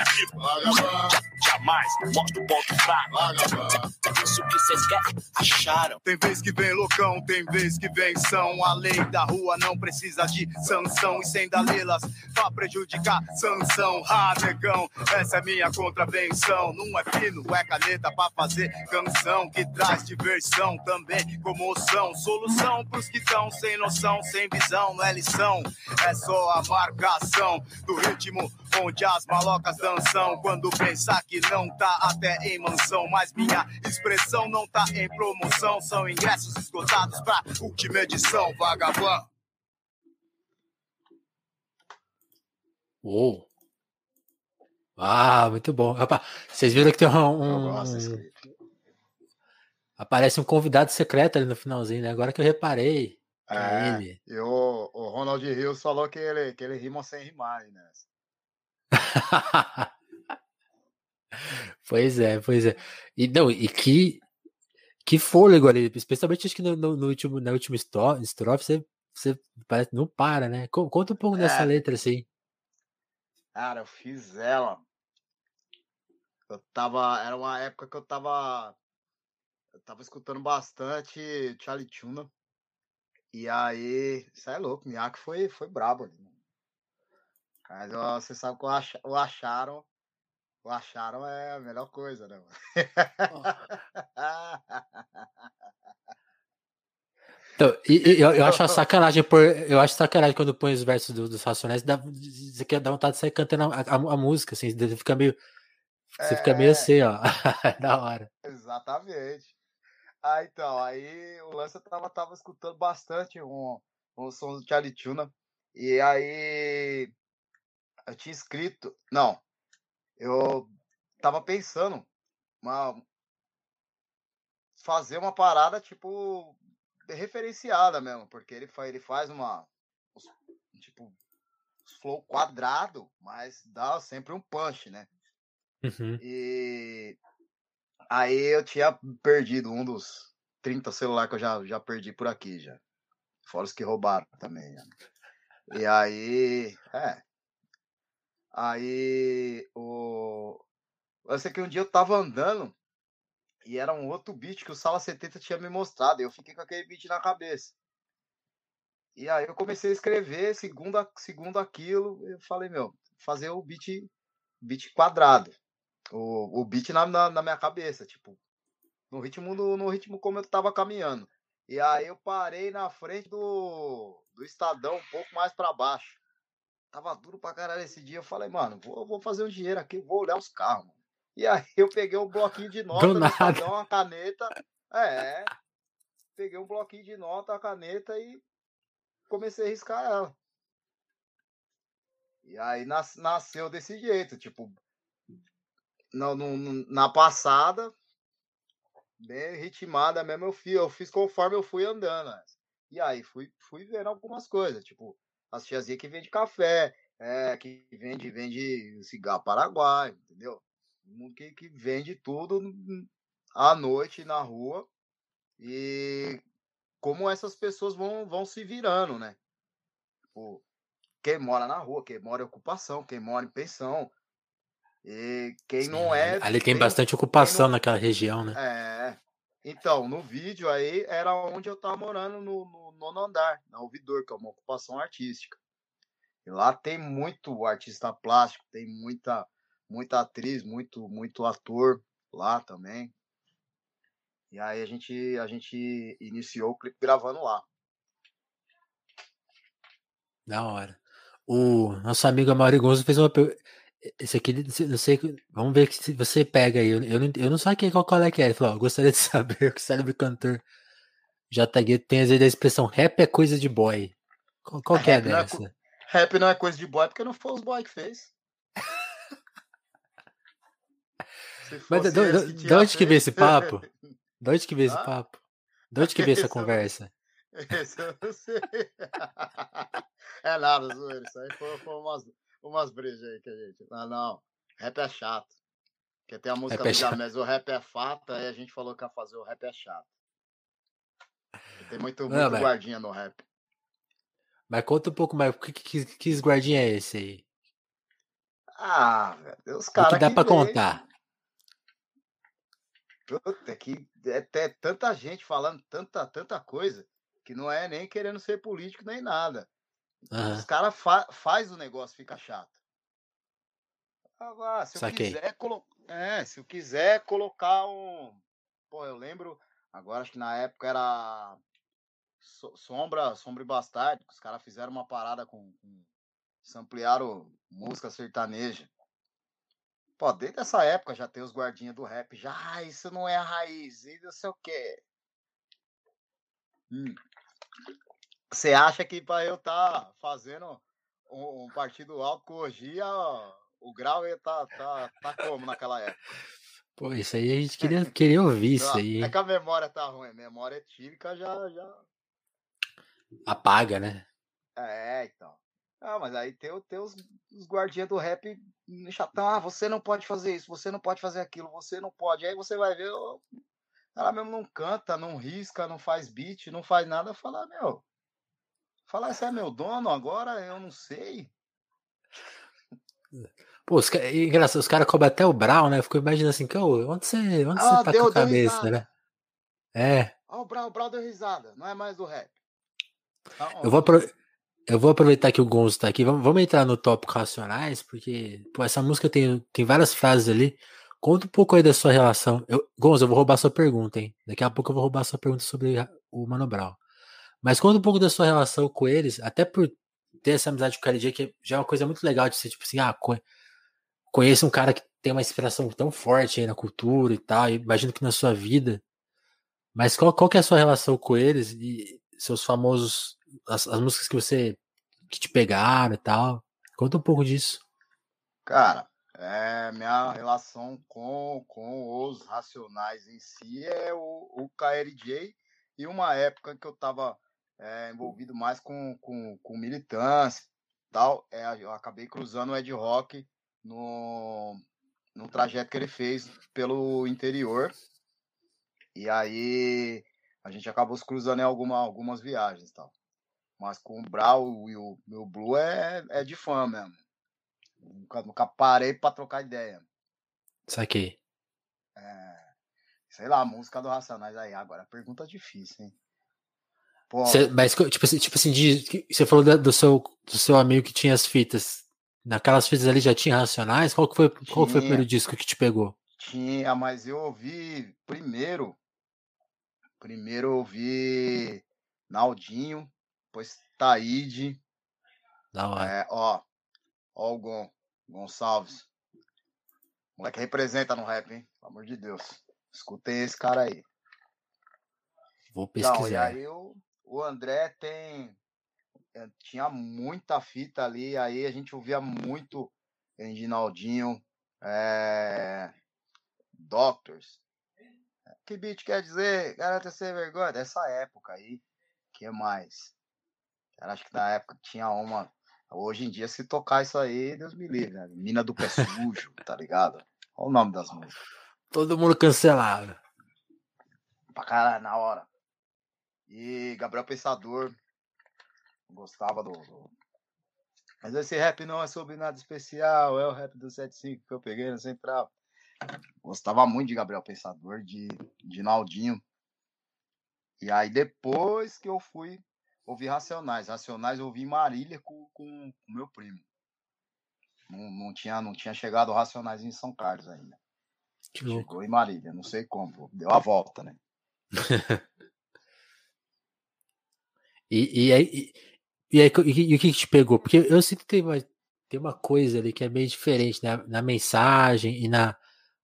aqui. Vagabundo. Jamais mostra o ponto fraco. É isso que vocês querem, acharam. Tem vez que vem loucão, tem vez que vem são. A lei da rua não precisa de sanção. E sem dalelas pra prejudicar sanção. Ah, negão, essa é minha contravenção. Não é fino, é caneta pra fazer canção. Que traz diversão, também comoção. Solução pros que tão sem noção, sem visão. Não é lição, é só a marcação do ritmo onde as malocas dançam. Quando pensar que não tá até em mansão, mas minha expressão não tá em promoção. São ingressos esgotados pra última edição, vagabundo. Uou! Ah, muito bom. Rapaz, vocês viram que tem um. um... Aparece um convidado secreto ali no finalzinho, né? Agora que eu reparei. É, ele. E o, o Ronald Rios falou que ele, que ele rima sem rimar, né? Pois é, pois é. E não, e que que fôlego ali, especialmente acho que no, no, no último, na última estrofe, você, você parece, não para, né? Conta um pouco é, dessa letra, assim. Cara, eu fiz ela. Eu tava. Era uma época que eu tava. Eu tava escutando bastante Charlie Tuna. E aí. Isso é louco, Miyake foi, foi brabo ali. Mas ó, você sabe que o, ach, o acharam. O acharam é a melhor coisa, né? Então, e, eu, eu acho a sacanagem por, eu acho sacanagem quando põe os versos do, dos Racionais, dá, você quer dar vontade de sair cantando a, a, a música, assim, fica meio, você é, fica meio assim, ó, da hora. Exatamente. Ah, então, aí o Lance tava, tava escutando bastante um, um som do Charlie Tuna, e aí eu tinha escrito, não, eu tava pensando uma, fazer uma parada tipo referenciada mesmo, porque ele faz, ele faz uma tipo flow quadrado, mas dá sempre um punch, né? Uhum. E aí eu tinha perdido um dos 30 celulares que eu já, já perdi por aqui já. Fora os que roubaram também. Já. E aí, é. Aí o. Eu sei que um dia eu tava andando e era um outro beat que o Sala 70 tinha me mostrado. E eu fiquei com aquele beat na cabeça. E aí eu comecei a escrever, segundo, segundo aquilo, eu falei, meu, fazer o beat, beat quadrado. O, o beat na, na, na minha cabeça, tipo, no ritmo, no, no ritmo como eu tava caminhando. E aí eu parei na frente do, do Estadão, um pouco mais para baixo. Tava duro pra caralho esse dia. Eu falei, mano, vou, vou fazer um dinheiro aqui, vou olhar os carros. Mano. E aí eu peguei um bloquinho de nota, uma caneta. É. Peguei um bloquinho de nota, a caneta e comecei a riscar ela. E aí nas, nasceu desse jeito, tipo, no, no, na passada, bem ritmada mesmo, eu fiz, eu fiz conforme eu fui andando. E aí fui, fui vendo algumas coisas, tipo, as tiazinhas que vende café, é, que vende, vende cigarro paraguai, entendeu? que, que vende tudo à noite na rua e como essas pessoas vão, vão se virando, né? Tipo, quem mora na rua, quem mora em ocupação, quem mora em pensão. E quem Sim, não é. Ali tem, tem bastante ocupação não, naquela região, né? É. Então, no vídeo aí era onde eu tava morando no, no nono andar, na Ouvidor, que é uma ocupação artística. E lá tem muito artista plástico, tem muita muita atriz, muito muito ator lá também. E aí a gente a gente iniciou o clipe gravando lá. Da hora. O nosso amigo Amaury Gonzo fez uma esse aqui, não sei, vamos ver se você pega aí. Eu, eu, não, eu não sei quem, qual, qual é que é. Ele falou, gostaria de saber que o célebre cantor JG tem às vezes a expressão rap é coisa de boy. Qual, qual que é dessa? Não é, rap não é coisa de boy porque não foi os boy que fez. Mas de, de, de onde que veio esse papo? De onde que veio esse papo? De onde que veio essa conversa? Esse eu não sei. É nada, zoeira. Isso aí foi, foi umas, umas brejas aí que a gente. Não, não. Rap é chato. Porque tem a música rap do é o rap é fato, aí a gente falou que ia fazer o rap é chato. Tem muito, muito não, guardinha no rap. Mas conta um pouco mais, que, que, que guardinha é esse aí? Ah, velho, os caras. que dá que pra vem, contar? Puta, que é, é tanta gente falando tanta, tanta coisa que não é nem querendo ser político nem nada. Uhum. Os caras fa faz o negócio fica chato. Ah, se eu Saquei. quiser colo é, se eu quiser colocar um, pô, eu lembro agora acho que na época era Sombra, Sombra e Bastardo, os caras fizeram uma parada com, com ampliaram música sertaneja. Pô, desde essa época já tem os guardinhas do rap. Já, ah, isso não é a raiz, e não sei o quê. Hum. Você acha que para eu estar tá fazendo um, um, partido alto hoje, o grau tá, tá, tá como naquela época? Pô, isso aí a gente queria, queria ouvir isso aí. É que a memória tá ruim, a memória etílica já, já. Apaga, né? É, então. Ah, mas aí tem, tem os, os guardiões do rap chatão, ah, você não pode fazer isso, você não pode fazer aquilo, você não pode. Aí você vai ver, ela mesmo não canta, não risca, não faz beat, não faz nada, falar, meu, falar, esse é meu dono agora, eu não sei. Pô, os, engraçado, os caras cobram até o Brown, né? Ficou imaginando assim, onde você, onde ah, você tá deu, com a cabeça, né? É. Ó, oh, o Brown, o Brown deu risada, não é mais do rap. Tá eu, vou eu vou aproveitar que o Gonzo tá aqui, vamos, vamos entrar no tópico Racionais, porque pô, essa música tem, tem várias frases ali. Conta um pouco aí da sua relação. Eu, Gonzo, eu vou roubar sua pergunta, hein? Daqui a pouco eu vou roubar sua pergunta sobre o Mano Brown. Mas conta um pouco da sua relação com eles, até por ter essa amizade com o KLJ, que já é uma coisa muito legal de ser, tipo assim, ah, conheço um cara que tem uma inspiração tão forte aí na cultura e tal, imagino que na sua vida. Mas qual, qual que é a sua relação com eles e seus famosos, as, as músicas que você, que te pegaram e tal? Conta um pouco disso. Cara, é, minha relação com, com os Racionais em si é o, o KLJ e uma época que eu tava é, envolvido mais com, com, com militância tal, é, eu acabei cruzando o Ed Rock no, no trajeto que ele fez pelo interior. E aí a gente acabou se cruzando em alguma, algumas viagens tal. Mas com o Brau e o meu Blue é, é de fã mesmo. Nunca, nunca parei pra trocar ideia. Saquei. É, sei lá, música do Racionais aí. Agora, pergunta difícil, hein? Cê, mas, tipo assim, tipo assim de, você falou do seu, do seu amigo que tinha as fitas. Naquelas fitas ali já tinha Racionais? Qual que foi, tinha, qual foi o primeiro disco que te pegou? Tinha, mas eu ouvi primeiro. Primeiro eu ouvi Naldinho, depois Taíde. Da hora. É, ó, ó o Gon, Gonçalves. O moleque representa no rap, hein? Pelo amor de Deus. Escutem esse cara aí. Vou pesquisar. Então, e aí o, o André tem é, tinha muita fita ali, aí a gente ouvia muito Reginaldinho, é, Doctors. Que beat quer dizer? Garanta ser vergonha. Dessa época aí. que mais? Cara, acho que na época tinha uma. Hoje em dia, se tocar isso aí, Deus me livre, né? Mina do Pé Sujo, tá ligado? Olha o nome das músicas. Todo mundo cancelado. Pra caralho, na hora. E Gabriel Pensador, Gostava do, do, Mas esse rap não é sobre nada especial, é o rap do 75 que eu peguei no Central. Gostava muito de Gabriel Pensador, de, de Naldinho. E aí depois que eu fui ouvir Racionais. Racionais eu ouvi Marília com, com o meu primo. Não, não, tinha, não tinha chegado Racionais em São Carlos ainda. Que Chegou louco. em Marília, não sei como. Deu a volta, né? e, e, aí, e, aí, e, e, o que, te pegou? Porque eu sinto que tem uma, tem uma coisa ali que é meio diferente né? na mensagem e na,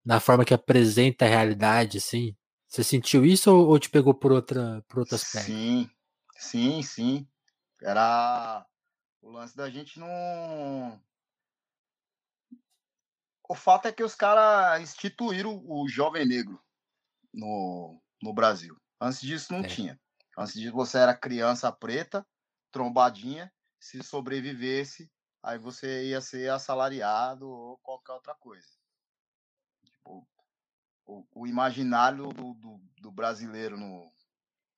na forma que apresenta a realidade, assim. Você sentiu isso ou, ou te pegou por outra por outro aspecto? Sim, sim, sim. Era o lance da gente não. O fato é que os caras instituíram o jovem negro no, no Brasil. Antes disso não é. tinha. Antes disso você era criança preta trombadinha, se sobrevivesse, aí você ia ser assalariado ou qualquer outra coisa. Tipo, o, o imaginário do, do, do, brasileiro no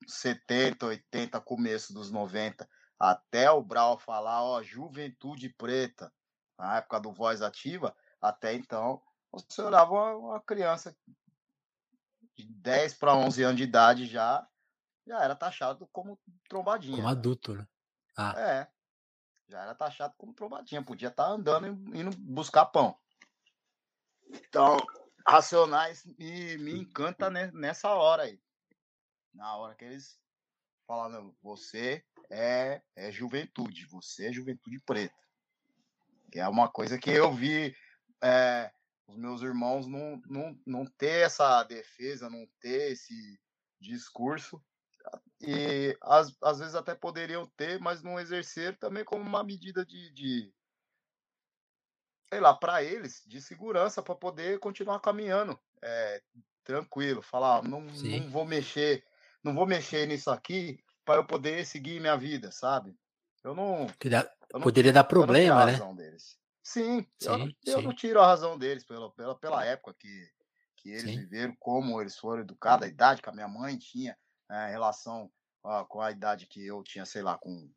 70, 80, começo dos 90, até o Brau falar, ó, juventude preta, na época do Voz Ativa, até então, você olhava uma, uma criança de 10 para 11 anos de idade já, já era taxado como trombadinha. Como adulto, né? Ah. É. Já era taxado como trombadinha. Podia estar tá andando e indo buscar pão. Então, Racionais me, me encanta nessa hora aí. Na hora que eles falam, você é, é juventude, você é juventude preta. Que é uma coisa que eu vi é, os meus irmãos não, não, não ter essa defesa, não ter esse discurso e às, às vezes até poderiam ter, mas não exercer também como uma medida de, de sei lá, para eles, de segurança, para poder continuar caminhando é, tranquilo, falar, não, não vou mexer, não vou mexer nisso aqui para eu poder seguir minha vida, sabe? Eu não. Poderia dar problema, né? Sim, sim, eu, não, eu não tiro a razão deles pela, pela, pela época que, que eles sim. viveram, como eles foram educados, a idade que a minha mãe tinha, é, relação ó, com a idade que eu tinha, sei lá, com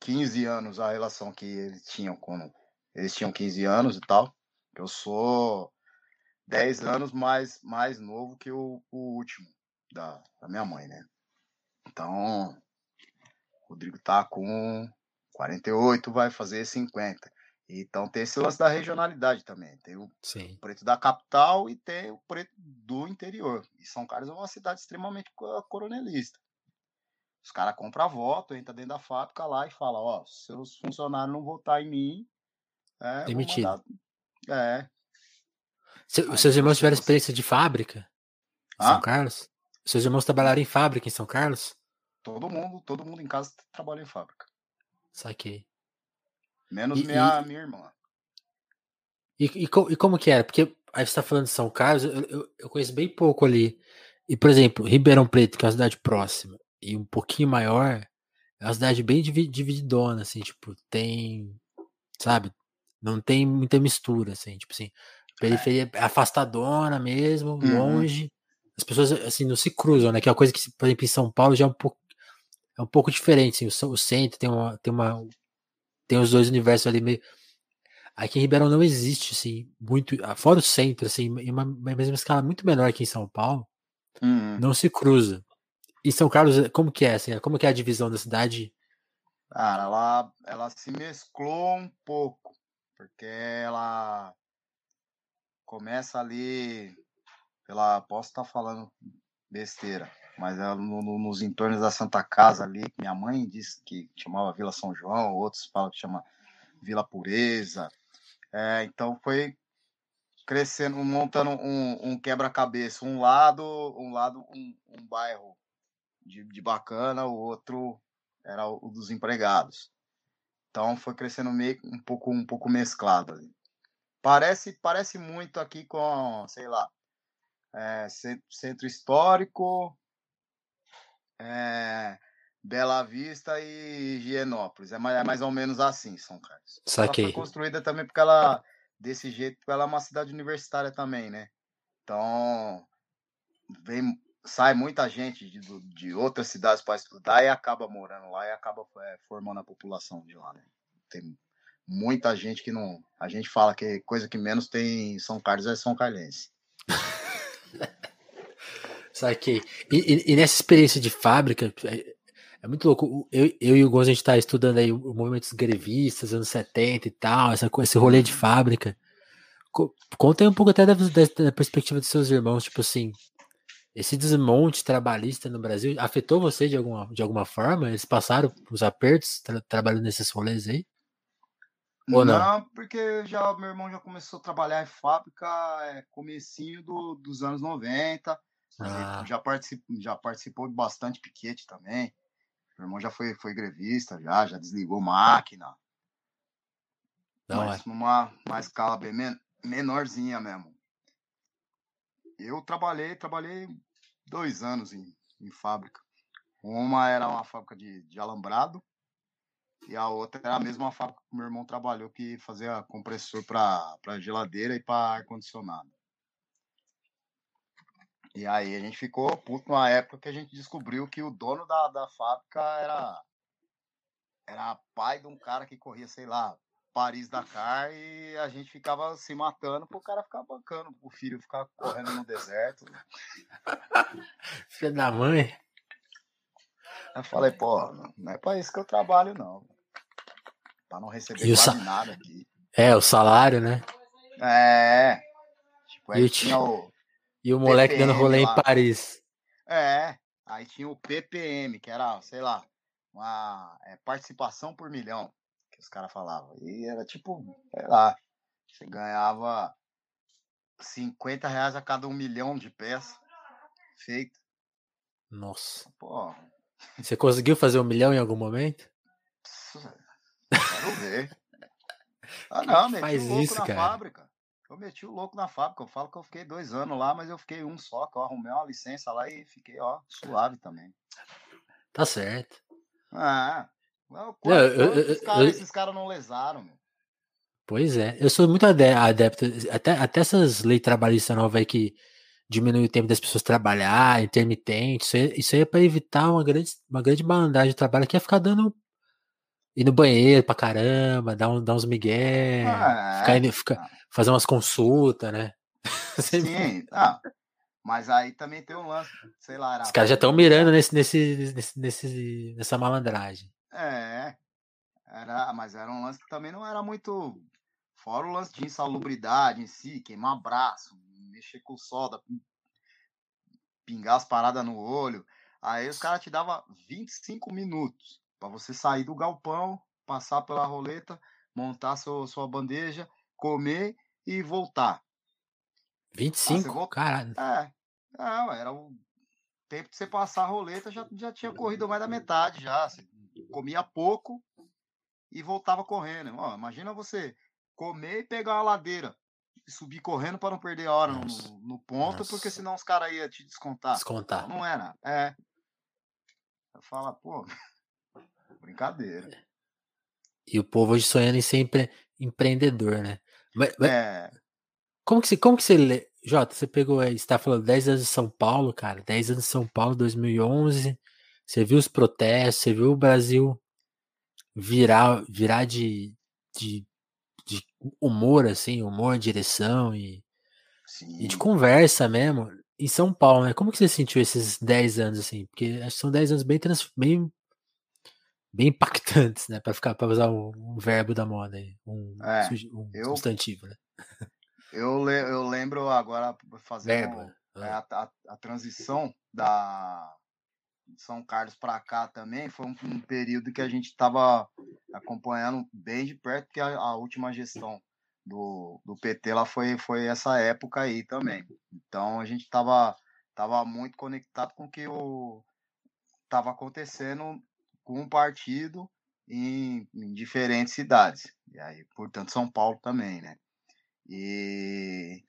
15 anos, a relação que eles tinham quando eles tinham 15 anos e tal. Eu sou 10 anos mais, mais novo que o, o último da, da minha mãe, né? Então, o Rodrigo tá com 48, vai fazer 50. Então tem esse lance da regionalidade também. Tem o Sim. preto da capital e tem o preto do interior. E São Carlos é uma cidade extremamente coronelista. Os caras compram voto, entra dentro da fábrica lá e fala, ó, seus funcionários não votar em mim, é, Demitido. É. Se, seus irmãos tiveram experiência de fábrica em ah? São Carlos? Seus irmãos trabalharam em fábrica em São Carlos? Todo mundo, todo mundo em casa trabalha em fábrica. Saquei. Menos e, minha, e, minha irmã. E, e, e, como que era? Porque aí você tá falando de São Carlos, eu, eu, eu, conheço bem pouco ali. E, por exemplo, Ribeirão Preto, que é uma cidade próxima, e um pouquinho maior, é uma cidade bem divididona, assim, tipo, tem, sabe, não tem muita mistura, assim, tipo assim, periferia é afastadona mesmo, uhum. longe, as pessoas, assim, não se cruzam, né, que é uma coisa que, por exemplo, em São Paulo já é um pouco, é um pouco diferente, assim, o, o centro tem uma, tem uma, tem os dois universos ali meio, aqui em Ribeirão não existe, assim, muito, fora o centro, assim, em uma, uma mesma escala muito menor que em São Paulo, uhum. não se cruza. E São Carlos, como que é, assim, como que é a divisão da cidade? Cara, ela, ela se mesclou um pouco porque ela começa ali pela posso estar falando besteira, mas ela, no, no, nos entornos da Santa Casa ali, minha mãe disse que chamava Vila São João, outros falam que chama Vila Pureza. É, então foi crescendo, montando um, um quebra-cabeça, um lado, um lado, um, um bairro de, de, bacana, o outro era o dos empregados. Então foi crescendo meio um pouco um pouco mesclado. Parece parece muito aqui com, sei lá, é, centro histórico, é, Bela Vista e Higienópolis. É mais, é mais ou menos assim, São Carlos. Saquei. Ela foi construída também porque ela, desse jeito, ela é uma cidade universitária também, né? Então, vem sai muita gente de, de outras cidades para estudar e acaba morando lá e acaba é, formando a população de lá, né? Tem muita gente que não. A gente fala que coisa que menos tem em São Carlos é São Carlense. Saquei. E, e, e, nessa experiência de fábrica, é, é muito louco. Eu, eu e o Gonzo, a gente está estudando aí o movimento dos grevistas, anos 70 e tal, essa, esse rolê de fábrica. Conta aí um pouco até da, da, da perspectiva dos seus irmãos, tipo assim, esse desmonte trabalhista no Brasil afetou você de alguma, de alguma forma? Eles passaram os apertos tra trabalhando nesses rolês aí? Ou não? não, porque já meu irmão já começou a trabalhar em fábrica é, comecinho do, dos anos 90. Ah. Já, participou, já participou de bastante piquete também. Meu irmão já foi, foi grevista, já, já desligou máquina. Não, mas é. numa, numa escala bem men menorzinha mesmo. Eu trabalhei, trabalhei dois anos em, em fábrica. Uma era uma fábrica de, de alambrado e a outra era a mesma fábrica que meu irmão trabalhou, que fazia compressor para geladeira e para ar-condicionado. E aí a gente ficou puto numa época que a gente descobriu que o dono da, da fábrica era, era pai de um cara que corria, sei lá, Paris Dakar e a gente ficava se matando pro cara ficar bancando, o filho ficar correndo no deserto. Filho da mãe. Eu falei, pô, não é pra isso que eu trabalho, não. Pra não receber quase nada aqui. É, o salário, né? É. Tipo, aí tinha o. E o moleque PPM dando rolê lá. em Paris. É. Aí tinha o PPM, que era, sei lá, uma é, participação por milhão os caras falavam. E era tipo, sei lá, você ganhava 50 reais a cada um milhão de peças feita. Nossa. Pô. Você conseguiu fazer um milhão em algum momento? Quero ver. Ah, não, meti Faz isso, cara. fábrica. Eu meti o louco na fábrica. Eu falo que eu fiquei dois anos lá, mas eu fiquei um só, que eu arrumei uma licença lá e fiquei, ó, suave também. Tá certo. Ah, Não, não, eu, eu, esses caras cara não lesaram, meu. Pois é, eu sou muito adepto, até, até essas leis trabalhistas novas aí que diminuem o tempo das pessoas trabalhar, intermitente, isso aí, isso aí é para evitar uma grande, uma grande bandagem de trabalho que é ficar dando. Ir no banheiro pra caramba, dar, um, dar uns migué, ah, ficar, ficar, fazer umas consultas, né? Sim, ah, mas aí também tem um lance, sei lá. Os caras já estão mirando nesse, nesse, nesse, nesse, nessa malandragem. É, era, mas era um lance que também não era muito. Fora o lance de insalubridade em si, queimar braço, mexer com solda, pingar as paradas no olho. Aí os caras te davam 25 minutos para você sair do galpão, passar pela roleta, montar seu, sua bandeja, comer e voltar. 25? Ah, Caralho. É. Era o tempo de você passar a roleta, já, já tinha corrido mais da metade já. Você comia pouco e voltava correndo. Ó, imagina você comer e pegar uma ladeira e subir correndo para não perder a hora no, no, ponto, Nossa. porque senão os caras iam te descontar. Descontar. Não, não era. É. Eu falo, pô, brincadeira. E o povo hoje sonhando em ser empre... empreendedor, né? Mas, mas... É. Como que você, como que você? Jota, você pegou aí, você tá falando 10 anos de São Paulo, cara, 10 anos de São Paulo, 2011, você viu os protestos, você viu o Brasil virar, virar de, de, de humor, assim, humor, direção e, e, de conversa mesmo, em São Paulo, né? Como que você sentiu esses 10 anos, assim? Porque acho que são 10 anos bem, trans, bem, bem impactantes, né? Para ficar, para usar um, um, verbo da moda um, é, um eu... substantivo, né? Eu, le, eu lembro agora fazendo é, a, a, a, transição da São Carlos para cá também foi um, um, período que a gente estava acompanhando bem de perto, porque a, a, última gestão do, do PT lá foi, foi essa época aí também. Então a gente estava tava muito conectado com o que estava acontecendo com o partido em, em diferentes cidades. E aí, portanto, São Paulo também, né? E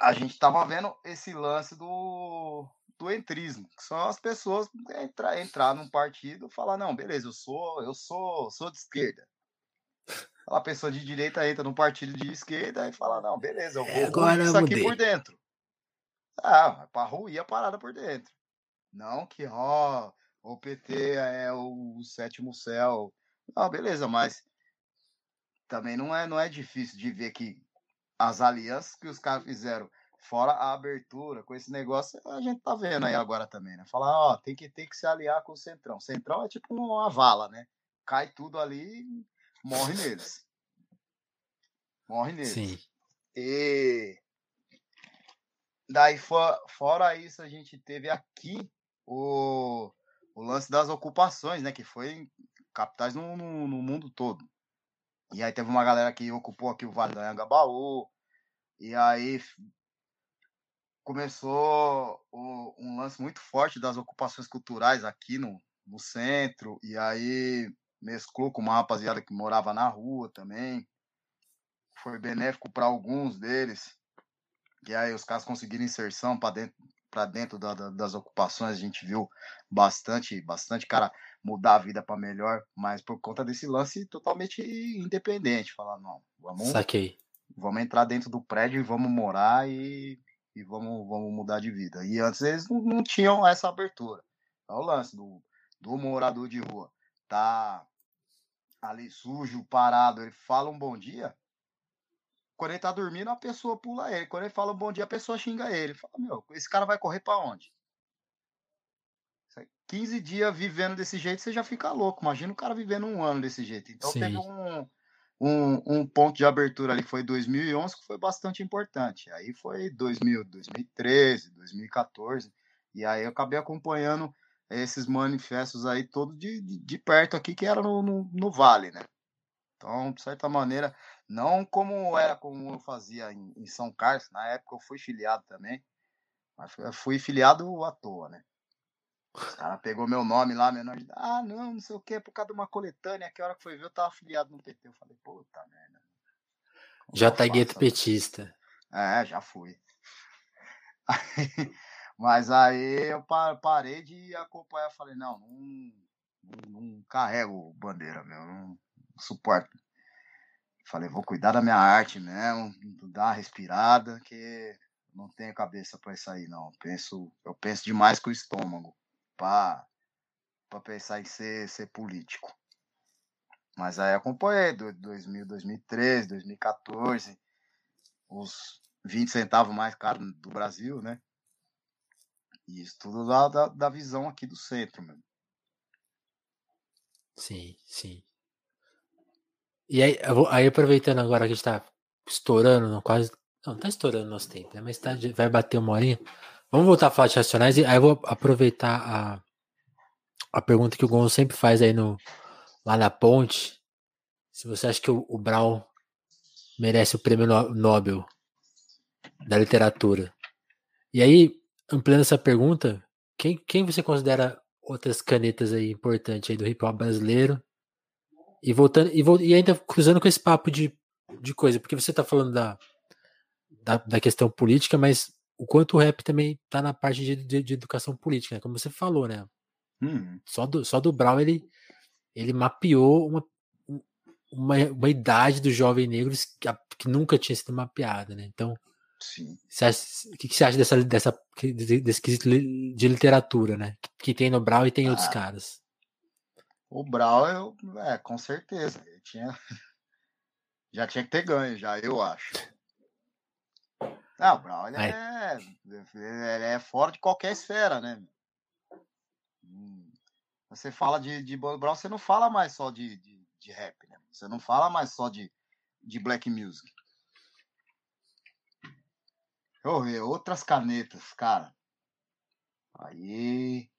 a gente estava vendo esse lance do, do entrismo, que são as pessoas entrar, entrar num partido e falar, não, beleza, eu sou, eu sou, sou de esquerda. A pessoa de direita entra num partido de esquerda e fala, não, beleza, eu vou Agora isso aqui por dentro. Ah, vai pra ruir a parada por dentro. Não que, ó, o PT é o sétimo céu. Não, beleza, mas também não é, não é difícil de ver que as alianças que os caras fizeram, fora a abertura com esse negócio, a gente tá vendo aí agora também, né? Falar, ó, tem que, tem que se aliar com o Centrão. Centrão é tipo uma vala, né? Cai tudo ali e morre neles. Morre neles. Sim. E daí, fora isso, a gente teve aqui o, o lance das ocupações, né? Que foi capitais no, no, no mundo todo. E aí teve uma galera que ocupou aqui o Vale do Anhangabaú. E aí começou o, um lance muito forte das ocupações culturais aqui no, no centro. E aí mesclou com uma rapaziada que morava na rua também. Foi benéfico para alguns deles. E aí os caras conseguiram inserção para dentro para dentro da, da, das ocupações, a gente viu bastante, bastante cara mudar a vida para melhor, mas por conta desse lance totalmente independente, falar não, vamos, Saquei. vamos entrar dentro do prédio e vamos morar e, e vamos, vamos mudar de vida. E antes eles não, não tinham essa abertura. É o lance do, do morador de rua, tá ali sujo, parado, ele fala um bom dia, quando ele tá dormindo, a pessoa pula ele. Quando ele fala bom dia, a pessoa xinga ele. Fala, meu, esse cara vai correr para onde? 15 dias vivendo desse jeito, você já fica louco. Imagina o cara vivendo um ano desse jeito. Então Sim. teve um, um, um, ponto de abertura ali, foi 2011, que foi bastante importante. Aí foi 2000, 2013, 2014. E aí eu acabei acompanhando esses manifestos aí todos de, de, de perto aqui, que era no, no, no Vale, né? Então, de certa maneira, não como era como eu fazia em, em São Carlos, na época eu fui filiado também, mas fui filiado à toa, né? O cara pegou meu nome lá, menor de ah, não, não sei o que, por causa de uma coletânea, que a hora que foi ver, eu tava afiliado no PT. Eu falei, puta merda. Já tá gueto petista. É, já fui. Aí, mas aí eu parei de acompanhar, falei, não, não Não, carrego bandeira, meu. Não suporto. Falei, vou cuidar da minha arte mesmo, dar uma respirada, que não tenho cabeça para isso aí, não. Penso, eu penso demais com o estômago para pensar em ser, ser político. Mas aí acompanhei, 2000, 2013, 2014, os 20 centavos mais caros do Brasil, né? E isso tudo da, da, da visão aqui do centro, mesmo. Sim, sim. E aí, aí aproveitando agora que a gente tá estourando, quase. Não, tá estourando nosso tempo, né? Mas tá, vai bater uma horinha. Vamos voltar a falar de Racionais e aí eu vou aproveitar a, a pergunta que o Gonzo sempre faz aí no, lá na ponte. Se você acha que o, o Brown merece o prêmio Nobel da literatura. E aí, ampliando essa pergunta, quem, quem você considera outras canetas aí importantes aí do hip hop brasileiro? E voltando e, e ainda cruzando com esse papo de, de coisa, porque você tá falando da, da, da questão política, mas o quanto o rap também tá na parte de, de, de educação política, né? como você falou, né? Hum. Só, do, só do Brown ele, ele mapeou uma, uma, uma idade dos jovens negros que, que nunca tinha sido mapeada, né? Então, Sim. o que, que você acha dessa, dessa, desse quesito de literatura, né? Que, que tem no Brown e tem ah, outros caras. O Brown, eu, é, com certeza. Ele tinha, já tinha que ter ganho, já, eu acho. Não, o Brown ele é, ele é fora de qualquer esfera, né? Hum, você fala de, de Brown, você não fala mais só de, de, de rap, né? Você não fala mais só de, de black music. Eu ver outras canetas, cara. Aí.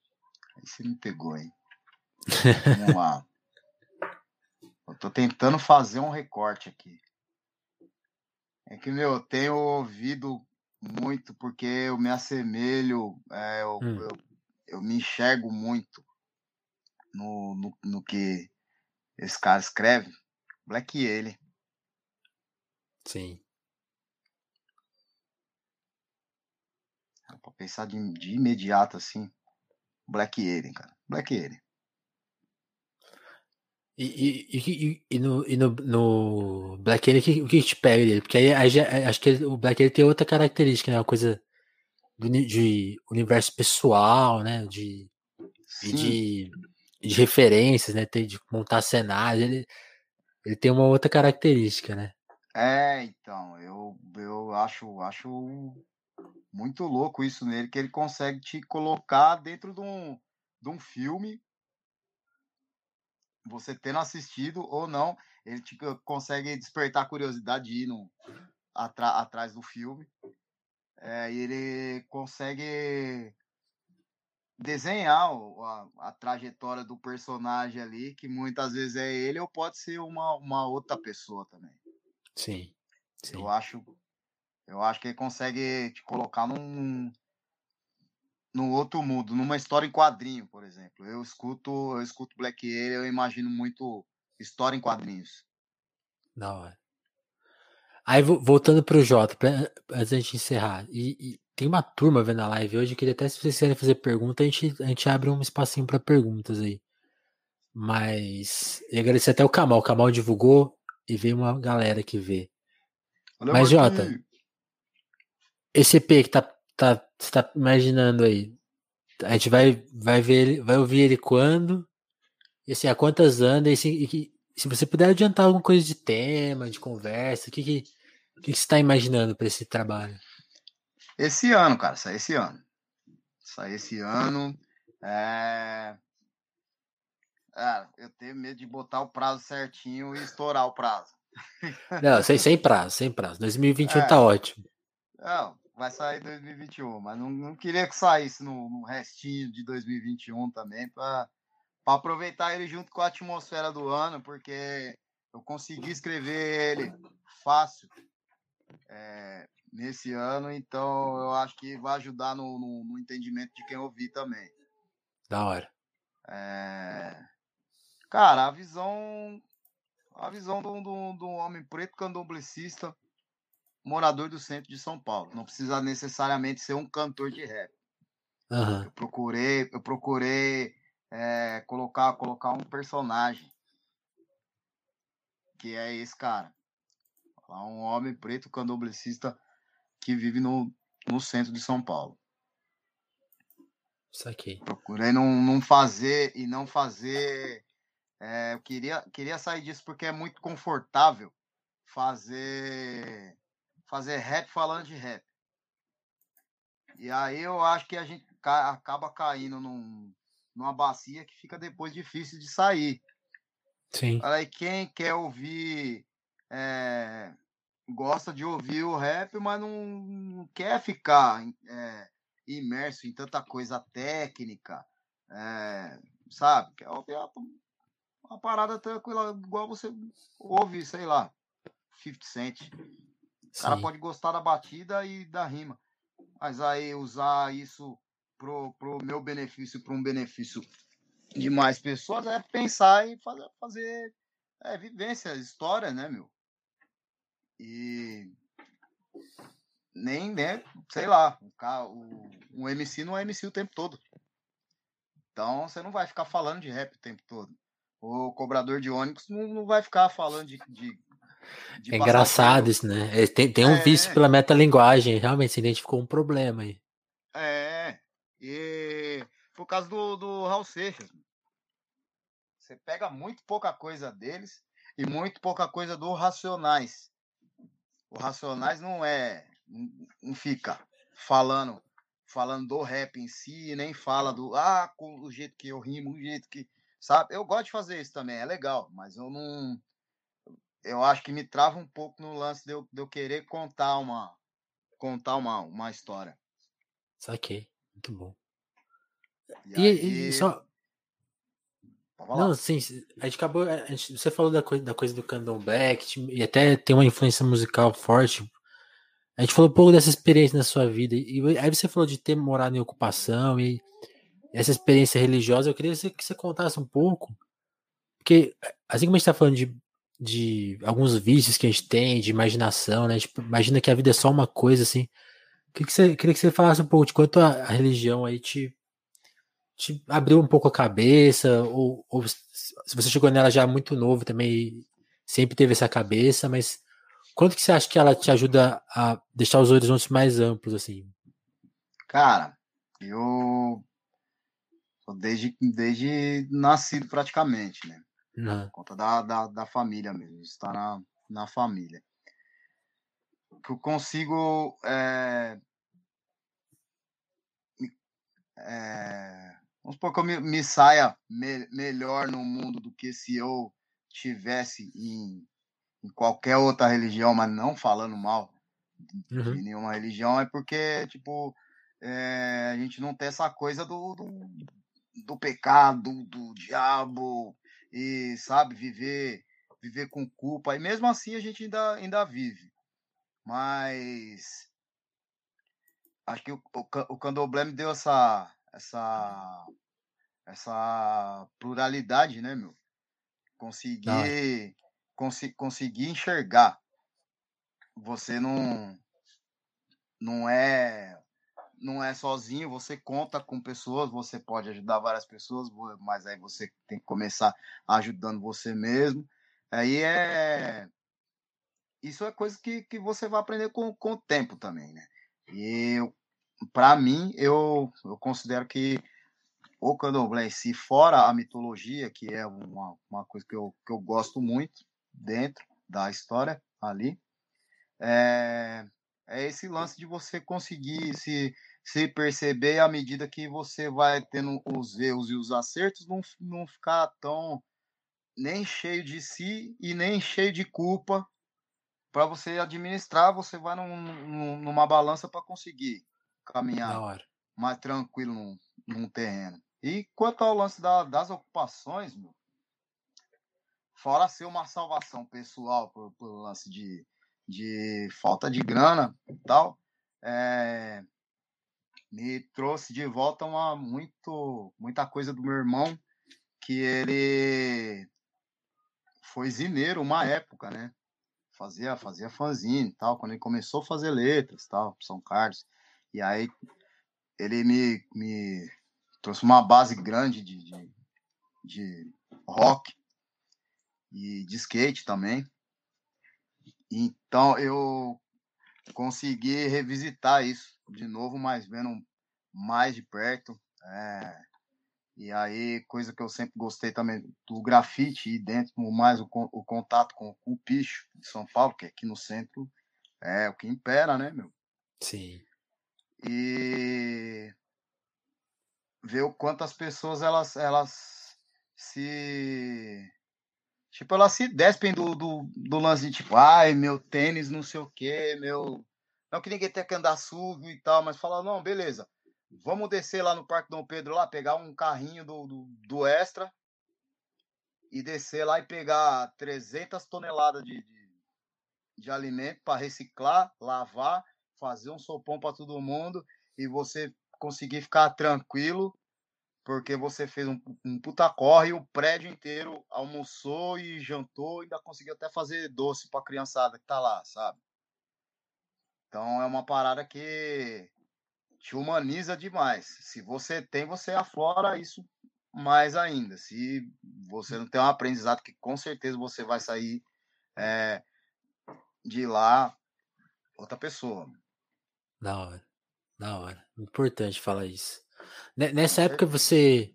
Aí você me pegou, hein? Vamos lá. Eu tô tentando fazer um recorte aqui. É que, meu, eu tenho ouvido muito porque eu me assemelho, é, eu, hum. eu, eu, me enxergo muito no, no, no, que esse cara escreve. Black ele. Sim. Pra pensar de, de imediato assim. Black Alien, cara. Black Alien. E, e, e, e, no, e no, no Black Alien, o que, te pega dele? Porque aí, aí já, acho que o Black Alien tem outra característica, né? Uma coisa do, de universo pessoal, né? De, de, de referências, né? De montar cenários. Ele, ele tem uma outra característica, né? É, então, eu, eu acho, acho muito louco isso nele, que ele consegue te colocar dentro de um, de um filme, você tendo assistido ou não, ele te consegue despertar a curiosidade de ir no, atra, atrás do filme. É, e ele consegue desenhar a, a, trajetória do personagem ali, que muitas vezes é ele ou pode ser uma, uma outra pessoa também. Sim. sim. Eu acho eu acho que ele consegue te colocar num, num outro mundo, numa história em quadrinho, por exemplo. Eu escuto, eu escuto Black Alien, eu imagino muito história em quadrinhos. Da hora. Aí voltando pro Jota, antes da gente encerrar, e, e, tem uma turma vendo a live hoje, eu queria até se vocês quiserem fazer pergunta, a gente, a gente abre um espacinho para perguntas aí. Mas eu agradecer até o Kamal, o Kamal divulgou e veio uma galera que vê. Olha Mas Jota, esse EP que tá, tá, você tá imaginando aí, a gente vai, vai ver ele, vai ouvir ele quando? E assim, a quantas andas? E, se, e, se você puder adiantar alguma coisa de tema, de conversa, o que, que, que, que você está imaginando para esse trabalho? Esse ano, cara, sai esse ano. Sai esse ano. É... é... eu tenho medo de botar o prazo certinho e estourar o prazo. Não, sem, sem prazo, sem prazo. 2021 é... tá ótimo. Não, vai sair 2021, mas não, não queria que saísse no, no restinho de 2021 também, para aproveitar ele junto com a atmosfera do ano, porque eu consegui escrever ele fácil é, nesse ano, então eu acho que vai ajudar no, no, no entendimento de quem ouvir também. Da hora. É... Cara, a visão. A visão do, do, do homem preto candomblessista morador do centro de São Paulo. Não precisa necessariamente ser um cantor de rap. Uhum. Eu procurei, eu procurei é, colocar, colocar um personagem. Que é esse cara. Um homem preto candomblessista que vive no, no centro de São Paulo. Isso aqui. Procurei não, não fazer e não fazer. É, eu queria, queria sair disso porque é muito confortável fazer fazer rap falando de rap. E aí eu acho que a gente acaba caindo num, numa bacia que fica depois difícil de sair. Sim. Aí quem quer ouvir, é, gosta de ouvir o rap, mas não, não quer ficar é, imerso em tanta coisa técnica, é, sabe? Quer ouvir uma parada tranquila, igual você ouve, sei lá, 50 Cent. O cara pode gostar da batida e da rima. Mas aí usar isso pro, pro meu benefício, para um benefício de mais pessoas, é pensar em fazer, fazer é, vivência, história, né, meu? E nem, né, sei lá, o, o, MC não é MC o tempo todo. Então você não vai ficar falando de rap o tempo todo. O cobrador de ônibus não, não vai ficar falando de, de é engraçado isso, né? Tem, tem um é, vício pela metalinguagem, realmente se identificou um problema aí. É, e por causa do, do Raul Seixas. Você pega muito pouca coisa deles e muito pouca coisa do Racionais. O Racionais não é, não fica falando falando do rap em si, nem fala do ah, com o jeito que eu rimo, o jeito que, sabe? Eu gosto de fazer isso também, é legal, mas eu não eu acho que me trava um pouco no lance de eu, de eu querer contar uma contar uma, uma história. Saquei, muito bom. E, e, aí... e só. Não, sim, a gente acabou. A gente, você falou da coisa, da coisa do candomblé, e até tem uma influência musical forte. A gente falou um pouco dessa experiência na sua vida. E aí você falou de ter morado em ocupação e essa experiência religiosa. Eu queria que você contasse um pouco. Porque, assim como a gente está falando de de alguns vícios que a gente tem, de imaginação, né? Tipo, imagina que a vida é só uma coisa, assim. Queria que você, queria que você falasse um pouco de quanto a, a religião aí te, te abriu um pouco a cabeça, ou, ou, se você chegou nela já muito novo também, sempre teve essa cabeça, mas quanto que você acha que ela te ajuda a deixar os horizontes mais amplos, assim? Cara, eu desde, desde nascido praticamente, né? Por conta da, da, da família mesmo, está na, na família. Que eu consigo é, é, vamos supor que eu me, me saia me, melhor no mundo do que se eu tivesse em, em qualquer outra religião, mas não falando mal uhum. de nenhuma religião, é porque, tipo, é, a gente não tem essa coisa do, do, do pecado, do diabo, e sabe viver viver com culpa e mesmo assim a gente ainda ainda vive. Mas acho que o, o, o candomblé me deu essa essa essa pluralidade né meu? Conseguir cons, conseguir enxergar. Você não não é não é sozinho, você conta com pessoas, você pode ajudar várias pessoas, mas aí você tem que começar ajudando você mesmo. Aí é. Isso é coisa que, que você vai aprender com, com o tempo também, né? E para mim, eu, eu considero que o candomblé, se fora a mitologia, que é uma, uma coisa que eu, que eu gosto muito dentro da história ali, é, é esse lance de você conseguir se se perceber à medida que você vai tendo os erros e os acertos, não, não ficar tão nem cheio de si e nem cheio de culpa para você administrar, você vai num, num, numa balança para conseguir caminhar mais tranquilo num, num, terreno. E quanto ao lance da, das ocupações, meu, fora ser uma salvação pessoal por, por lance de, de falta de grana e tal, é, me trouxe de volta uma muito muita coisa do meu irmão que ele foi zineiro uma época, né? Fazia fazia fanzine tal, quando ele começou a fazer letras, tal, São Carlos. E aí ele me, me trouxe uma base grande de, de, de rock e de skate também. Então eu consegui revisitar isso de novo, mas vendo mais de perto. É, e aí, coisa que eu sempre gostei também do grafite e dentro mais o, o contato com, com, o picho de São Paulo, que aqui no centro é o que impera, né, meu? Sim. E ver o quanto as pessoas elas, elas se Tipo, elas se despem do, do, do lance de tipo, ai, meu tênis, não sei o quê, meu. Não que ninguém tenha que andar sujo e tal, mas fala, não, beleza. Vamos descer lá no Parque Dom Pedro lá, pegar um carrinho do, do, do Extra e descer lá e pegar 300 toneladas de, de, de alimento para reciclar, lavar, fazer um sopão para todo mundo e você conseguir ficar tranquilo porque você fez um, um puta corre e o prédio inteiro almoçou e jantou ainda conseguiu até fazer doce pra criançada que tá lá, sabe? Então é uma parada que te humaniza demais. Se você tem, você aflora isso mais ainda. Se você não tem um aprendizado, que com certeza você vai sair é, de lá outra pessoa. Da hora, da hora. Importante falar isso. Nessa época você.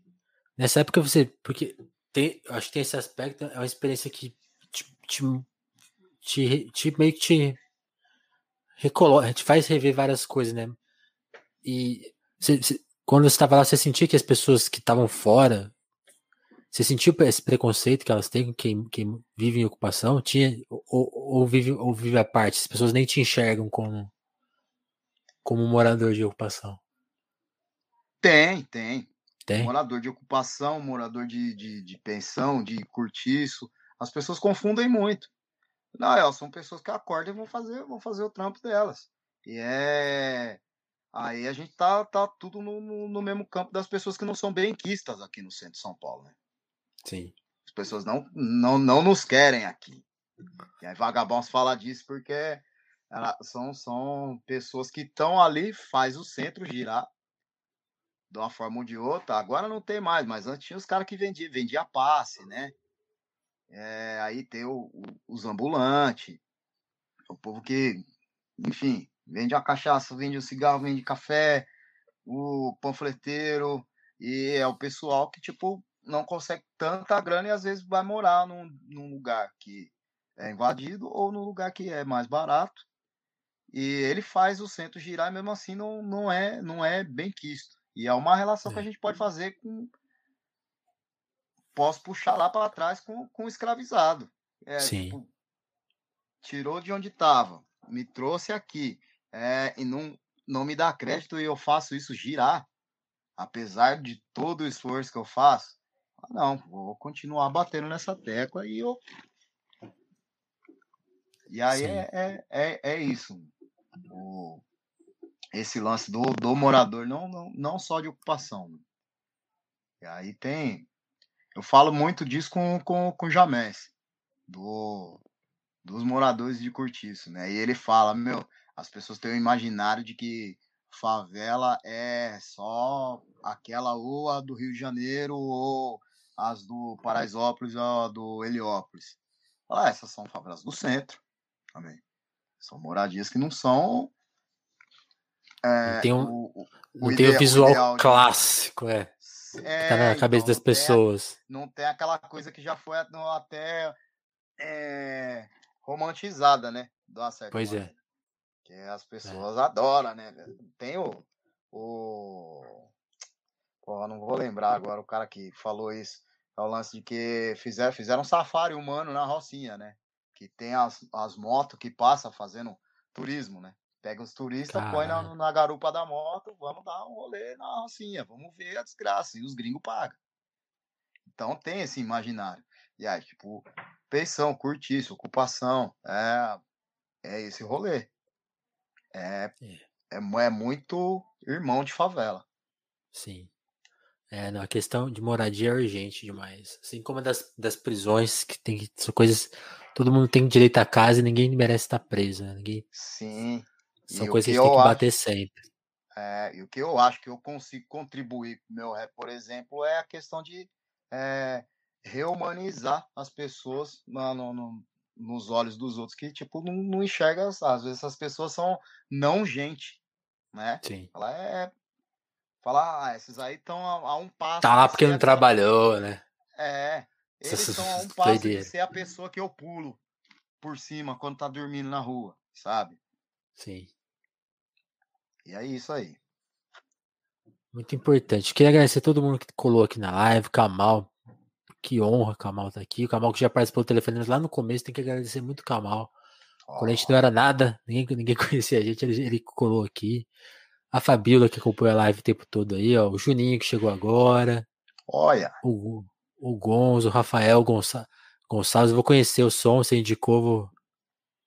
Nessa época você. Porque tem, acho que tem esse aspecto, é uma experiência que te, te, te, te meio que te recoloca, te faz rever várias coisas, né? E você, você, quando você estava lá, você sentia que as pessoas que estavam fora, você sentiu esse preconceito que elas têm com quem, quem vive em ocupação? Tinha, ou, ou, vive, ou vive à parte? As pessoas nem te enxergam como, como morador de ocupação. Tem, tem. Tem? Morador de ocupação, morador de, de, de pensão, de curtiço. As pessoas confundem muito. Não, elas são pessoas que acordam e vão fazer, vão fazer o trampo delas. E é. Aí a gente tá, tá tudo no, no, no mesmo campo das pessoas que não são benquistas aqui no centro de São Paulo, né? Sim. As pessoas não, não, não nos querem aqui. E aí vagabundos fala disso porque ela, são, são pessoas que estão ali, faz o centro girar de uma forma ou de outra. Agora não tem mais, mas antes tinha os caras que vendiam vendia passe, né? É, aí tem o, o, os ambulantes, o povo que, enfim, vende a cachaça, vende o cigarro, vende café, o panfleteiro, e é o pessoal que, tipo, não consegue tanta grana e às vezes vai morar num, num lugar que é invadido ou num lugar que é mais barato. E ele faz o centro girar e mesmo assim não, não, é, não é bem quisto. E é uma relação é. que a gente pode fazer com. Posso puxar lá para trás com, com o escravizado. É, Sim. Tipo, tirou de onde estava, me trouxe aqui, é, e não, não me dá crédito e eu faço isso girar, apesar de todo o esforço que eu faço. Ah, não, vou continuar batendo nessa tecla e eu. E aí é, é, é, é, isso. O, esse lance do, do morador, não, não, não só de ocupação. Né? E aí tem. Eu falo muito disso com, com, com o Jamés, do, dos moradores de Cortiço, né? E ele fala, meu, as pessoas têm o um imaginário de que favela é só aquela ou a do Rio de Janeiro ou as do Paraisópolis ou a do Heliópolis. Ah, essas são favelas do centro também. São moradias que não são é, tem um, o, o, tem o visual o clássico, é. É tá na cabeça então, das pessoas. Tem, não tem aquela coisa que já foi até é, romantizada, né? pois é. Que as pessoas é. adoram, né? Tem o. o Pô, não vou lembrar agora o cara que falou isso. É o lance de que fizeram, fizeram um safari humano na Rocinha, né? Que tem as, as motos que passam fazendo turismo, né? Pega os turistas, põe na, na, garupa da moto, vamos dar um rolê na Rocinha, vamos ver a desgraça. E os gringos pagam. Então tem esse imaginário. E aí, tipo, pensão, curtiço, ocupação, é, é esse rolê. É, é, é, é muito irmão de favela. Sim. É, não, a questão de moradia é urgente demais. Assim como a das, das prisões, que tem são coisas. Todo mundo tem direito à casa e ninguém merece estar preso. Né? Ninguém... Sim. São e coisas que gente tem que bater acho, sempre. É, e o que eu acho que eu consigo contribuir com o meu rap, por exemplo, é a questão de é, reumanizar as pessoas no, no, nos olhos dos outros que, tipo, não, não enxerga. Às vezes essas pessoas são não gente, né? Sim. Ela é. Falar, ah, esses aí estão a, a, um passo. Tá lá porque não trabalhou, né? É. Eles estão a um passo de ser a pessoa que eu pulo por cima quando tá dormindo na rua, sabe? Sim. E é isso aí. Muito importante. Queria agradecer a todo mundo que colou aqui na live, Kamal. Que honra, Kamal tá aqui. O Kamal que já participou do telefone lá no começo, tem que agradecer muito o Kamal. Oh. Quando a gente não era nada, ninguém, ninguém conhecia a gente, ele, ele colou aqui. A Fabíola que acompanha a live o tempo todo aí, ó. O Juninho que chegou agora. Olha. O, o Gonzo, o Rafael Gonça, Gonçalves. Vou conhecer o som, você indicou, vou,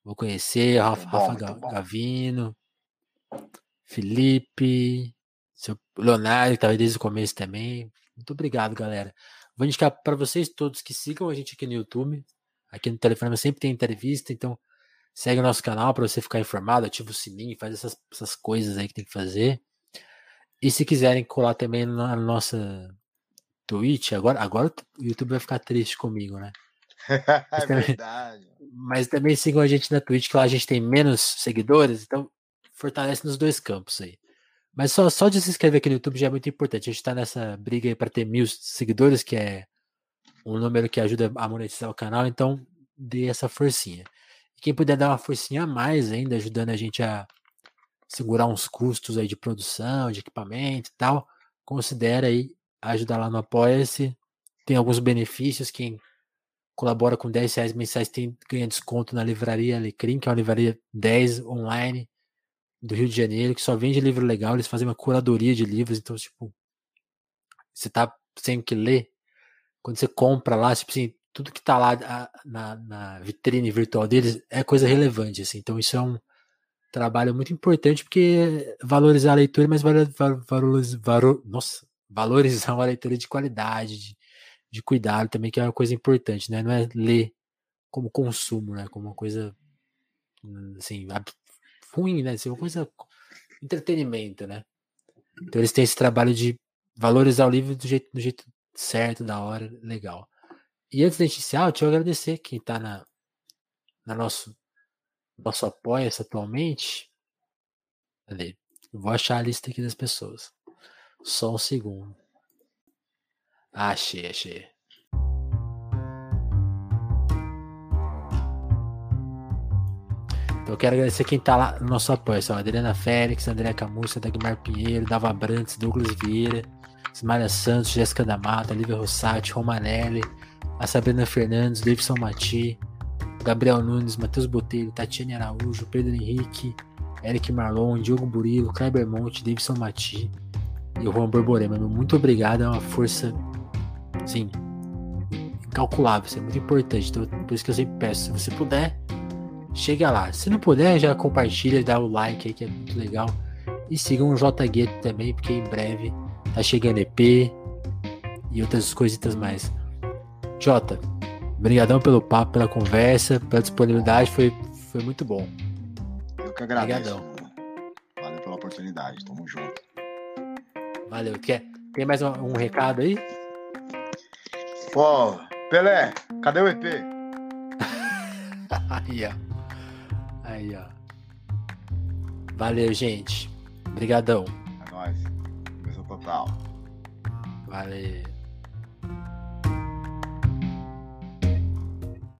vou conhecer. Rafa, bom, Rafa Gavino. Felipe. Seu Leonardo, que estava desde o começo também. Muito obrigado, galera. Vou indicar para vocês todos que sigam a gente aqui no YouTube. Aqui no telefone sempre tem entrevista, então segue o nosso canal para você ficar informado, ativa o sininho, faz essas, essas coisas aí que tem que fazer. E se quiserem colar também na nossa Twitch, agora, agora o YouTube vai ficar triste comigo, né? é também, verdade. Mas também sigam a gente na Twitch, que lá a gente tem menos seguidores, então fortalece nos dois campos aí. Mas só, só de se inscrever aqui no YouTube já é muito importante. A gente tá nessa briga aí para ter mil seguidores, que é um número que ajuda a monetizar o canal, então dê essa forcinha. E quem puder dar uma forcinha a mais ainda, ajudando a gente a segurar uns custos aí de produção, de equipamento e tal, considere aí ajudar lá no Apoia-se. Tem alguns benefícios, quem colabora com 10 reais mensais tem, ganha desconto na livraria Alecrim, que é uma livraria 10 online do Rio de Janeiro, que só vende livro legal, eles fazem uma curadoria de livros, então, tipo, você tá sem que ler, quando você compra lá, tipo assim, tudo que tá lá na, na vitrine virtual deles é coisa relevante, assim, então isso é um trabalho muito importante, porque valorizar a leitura, mas valorizar, valor, nossa, valorizar uma leitura de qualidade, de, de cuidado também, que é uma coisa importante, né, não é ler como consumo, né, como uma coisa, assim, ruim, né? Ser uma coisa entretenimento, né? Então eles têm esse trabalho de valorizar o livro do jeito, do jeito certo, da hora, legal. E antes da gente iniciar, eu te agradecer quem tá na, na nosso, nosso apoio atualmente. Cadê? Vou achar a lista aqui das pessoas. Só um segundo. Achei, achei. Eu quero agradecer quem tá lá no nosso apoio. São Adriana Félix, André Camussa, Dagmar Pinheiro, Dava Brantes, Douglas Vieira, Ismaria Santos, Jéssica da Mata, Lívia Rossati, Romanelli, a Sabrina Fernandes, Davidson Mati, Gabriel Nunes, Matheus Botelho, Tatiane Araújo, Pedro Henrique, Eric Marlon, Diogo Burilo, Kleber Monte, Davidson Mati e o Juan Borborema. Muito obrigado, é uma força, sim, incalculável, isso é muito importante. Então, por isso que eu sempre peço, se você puder, chega lá. Se não puder, já compartilha, dá o like aí que é muito legal. E sigam o J Gueto também, porque em breve tá chegando EP e outras coisitas mais. Jota, obrigadão pelo papo, pela conversa, pela disponibilidade, foi, foi muito bom. Eu que agradeço. Obrigadão. Valeu pela oportunidade, tamo junto. Valeu. Quer, tem mais um, um recado aí? Pô, Pelé, cadê o EP? aí, ó. Aí, ó. Valeu, gente. Obrigadão. É nóis. Beijo total. Valeu.